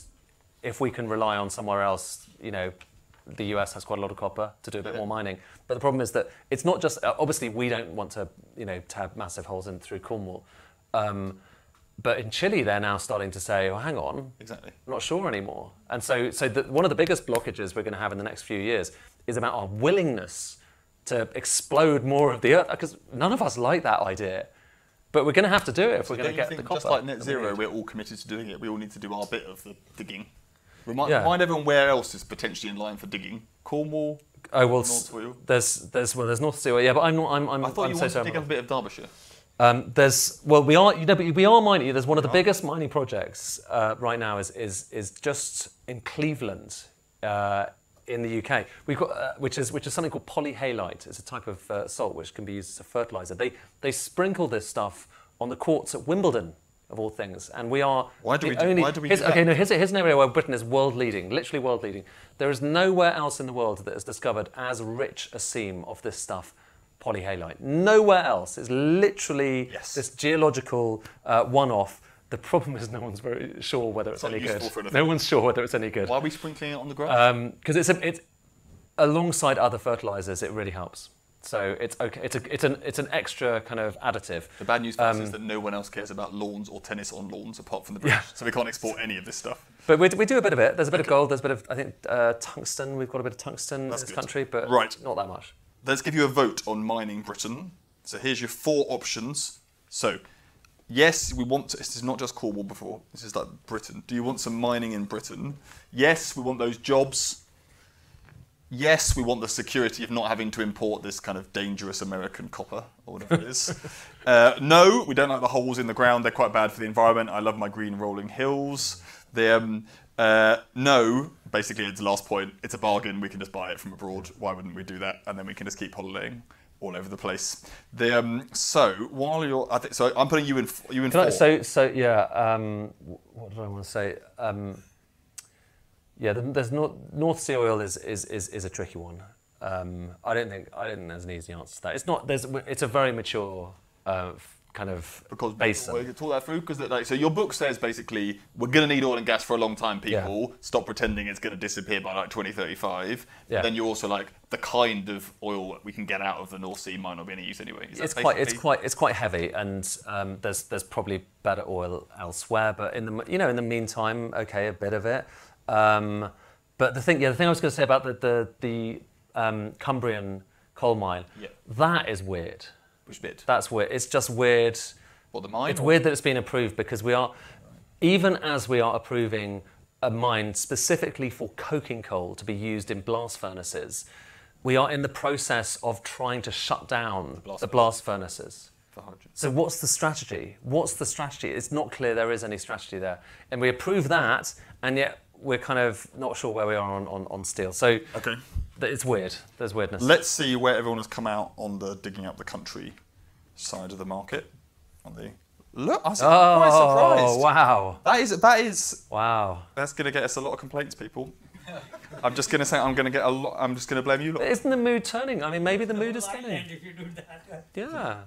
if we can rely on somewhere else, you know, the US has quite a lot of copper to do a bit more mining. But the problem is that it's not just uh, obviously we don't want to, you know, have massive holes in through Cornwall. Um, but in Chile, they're now starting to say, "Oh, hang on, Exactly. I'm not sure anymore. And so, so the, one of the biggest blockages we're going to have in the next few years is about our willingness to explode more of the earth, because none of us like that idea. But we're going to have to do it if we're going to get the copper. just like net zero, we're all committed to doing it. We all need to do our bit of the digging. Remind, Yeah. remind everyone where else is potentially in line for digging. Cornwall. Oh well, North Wales. there's there's well there's North Sea. Yeah, but I'm not. I'm. I'm I thought I'm you so wanted to dig up a bit of Derbyshire. Um, there's well, we are you know, but we are mining. There's one of the biggest mining projects uh, right now is is is just in Cleveland. Uh, in the UK, we've got uh, which is which is something called polyhalite. It's a type of uh, salt which can be used as a fertilizer. They they sprinkle this stuff on the courts at Wimbledon, of all things, and we are Why do we do- only- why do we here's- do that? Okay, no, here's, here's an area where Britain is world leading, literally world leading. There is nowhere else in the world that has discovered as rich a seam of this stuff, polyhalite. Nowhere else. It's literally Yes. this geological uh, one-off. The problem is no one's very sure whether it's, not any good. No one's sure whether it's any good. Why are we sprinkling it on the grass? Because it's a, it's alongside other fertilizers, it really helps. So it's okay. It's a, it's an it's an extra kind of additive. the bad news for us um, is that no one else cares about lawns or tennis on lawns apart from the British, yeah. so we can't export any of this stuff. But we, we do a bit of it. There's a bit of gold. There's a bit of I think uh, tungsten. We've got a bit of tungsten That's in this good. country, but Right. not that much. Let's give you a vote on mining Britain. So here's your four options. So, yes, we want to, this is not just Cornwall before, this is like Britain. Do you want some mining in Britain? Yes, we want those jobs. Yes, we want the security of not having to import this kind of dangerous American copper or whatever it is. uh, no, we don't like the holes in the ground. They're quite bad for the environment. I love my green rolling hills. The, um, uh, no, basically, it's the last point. It's a bargain. We can just buy it from abroad. Why wouldn't we do that? And then we can just keep holidaying. all over the place. The, um, so while you're, I think, so I'm putting you in. You in I, so, so yeah. Um, what did I want to say? Yeah, there's North, North Sea oil is, is, is, is a tricky one. Um, I don't think I don't think there's an easy answer to that. It's not. There's. It's a very mature uh, kind of because basin. we talk that through because like so your book says basically we're going to need oil and gas for a long time people stop pretending it's going to disappear by like 2035 Yeah. then you're also like the kind of oil that we can get out of the north sea might not be any use anyway Is it's quite it's quite it's quite heavy and um, there's there's probably better oil elsewhere but in the you know in the meantime okay a bit of it um, but the thing yeah the thing I was going to say about the the, the um, Cumbrian coal mine Yeah. that is weird which bit that's weird it's just weird what the mine it's or- weird that it's been approved because we are even as we are approving a mine specifically for coking coal to be used in blast furnaces we are in the process of trying to shut down blast the blast furnaces so what's the strategy? What's the strategy? It's not clear there is any strategy there. And we approve that, and yet we're kind of not sure where we are on, on, on steel. So okay th- it's weird. There's weirdness. let's see where everyone has come out on the digging up the country side of the market on the look I'm quite oh, surprised wow. that is that is Wow. that's going to get us a lot of complaints people I'm just going to say I'm going to get a lot I'm just going to blame you lot. Isn't the mood turning? I mean, maybe the mood is Whole turning. if you do that. Yeah.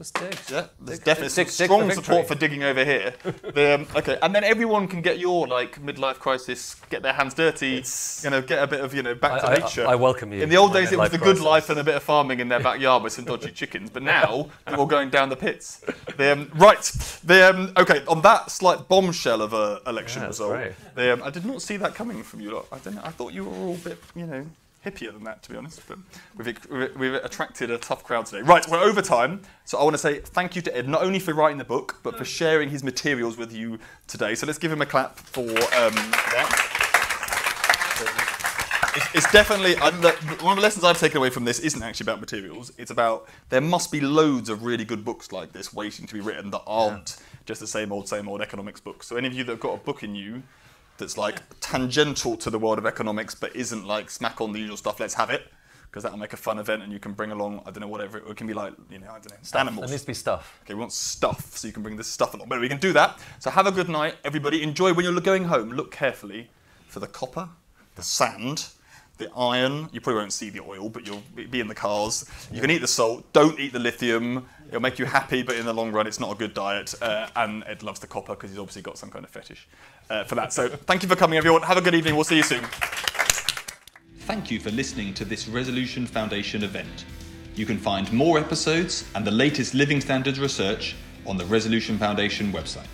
Just. Yeah, there's definitely strong for support for digging over here. The, um, okay, and then everyone can get your like midlife crisis, get their hands dirty, It's- you know, get a bit of you know back to I- I- nature. I welcome you In the old days, it was the good crisis. life and a bit of farming in their backyard with some dodgy chickens, but now they're all going down the pits. The, um, right, the um, okay on that slight bombshell of a election Yeah, result. The, um, I did not see that coming from you lot. I. I thought you were all a bit you know hippier than that, to be honest. But we've, we've, attracted a tough crowd today. Right, we're over time, so I want to say thank you to Ed, not only for writing the book, but for sharing his materials with you today. So let's give him a clap for um, that. It's, it's definitely I, the, one of the lessons I've taken away from this isn't actually about materials. It's about there must be loads of really good books like this waiting to be written that aren't just the same old, same old economics books. So any of you that have got a book in you that's like tangential to the world of economics, but isn't like smack on the usual stuff. Let's have it because that'll make a fun event, and you can bring along I don't know whatever it, it can be like you know I don't know animals. There needs to be stuff. Okay, we want stuff, so you can bring this stuff along. But we can do that. So have a good night, everybody. Enjoy when you're going home. Look carefully for the copper, the sand, the iron. You probably won't see the oil, but you'll be in the cars. You can eat the salt. Don't eat the lithium. It'll make you happy, but in the long run, it's not a good diet. Uh, and Ed loves the copper because he's obviously got some kind of fetish uh, for that. So thank you for coming, everyone. Have a good evening. We'll see you soon. Thank you for listening to this Resolution Foundation event. You can find more episodes and the latest living standards research on the Resolution Foundation website.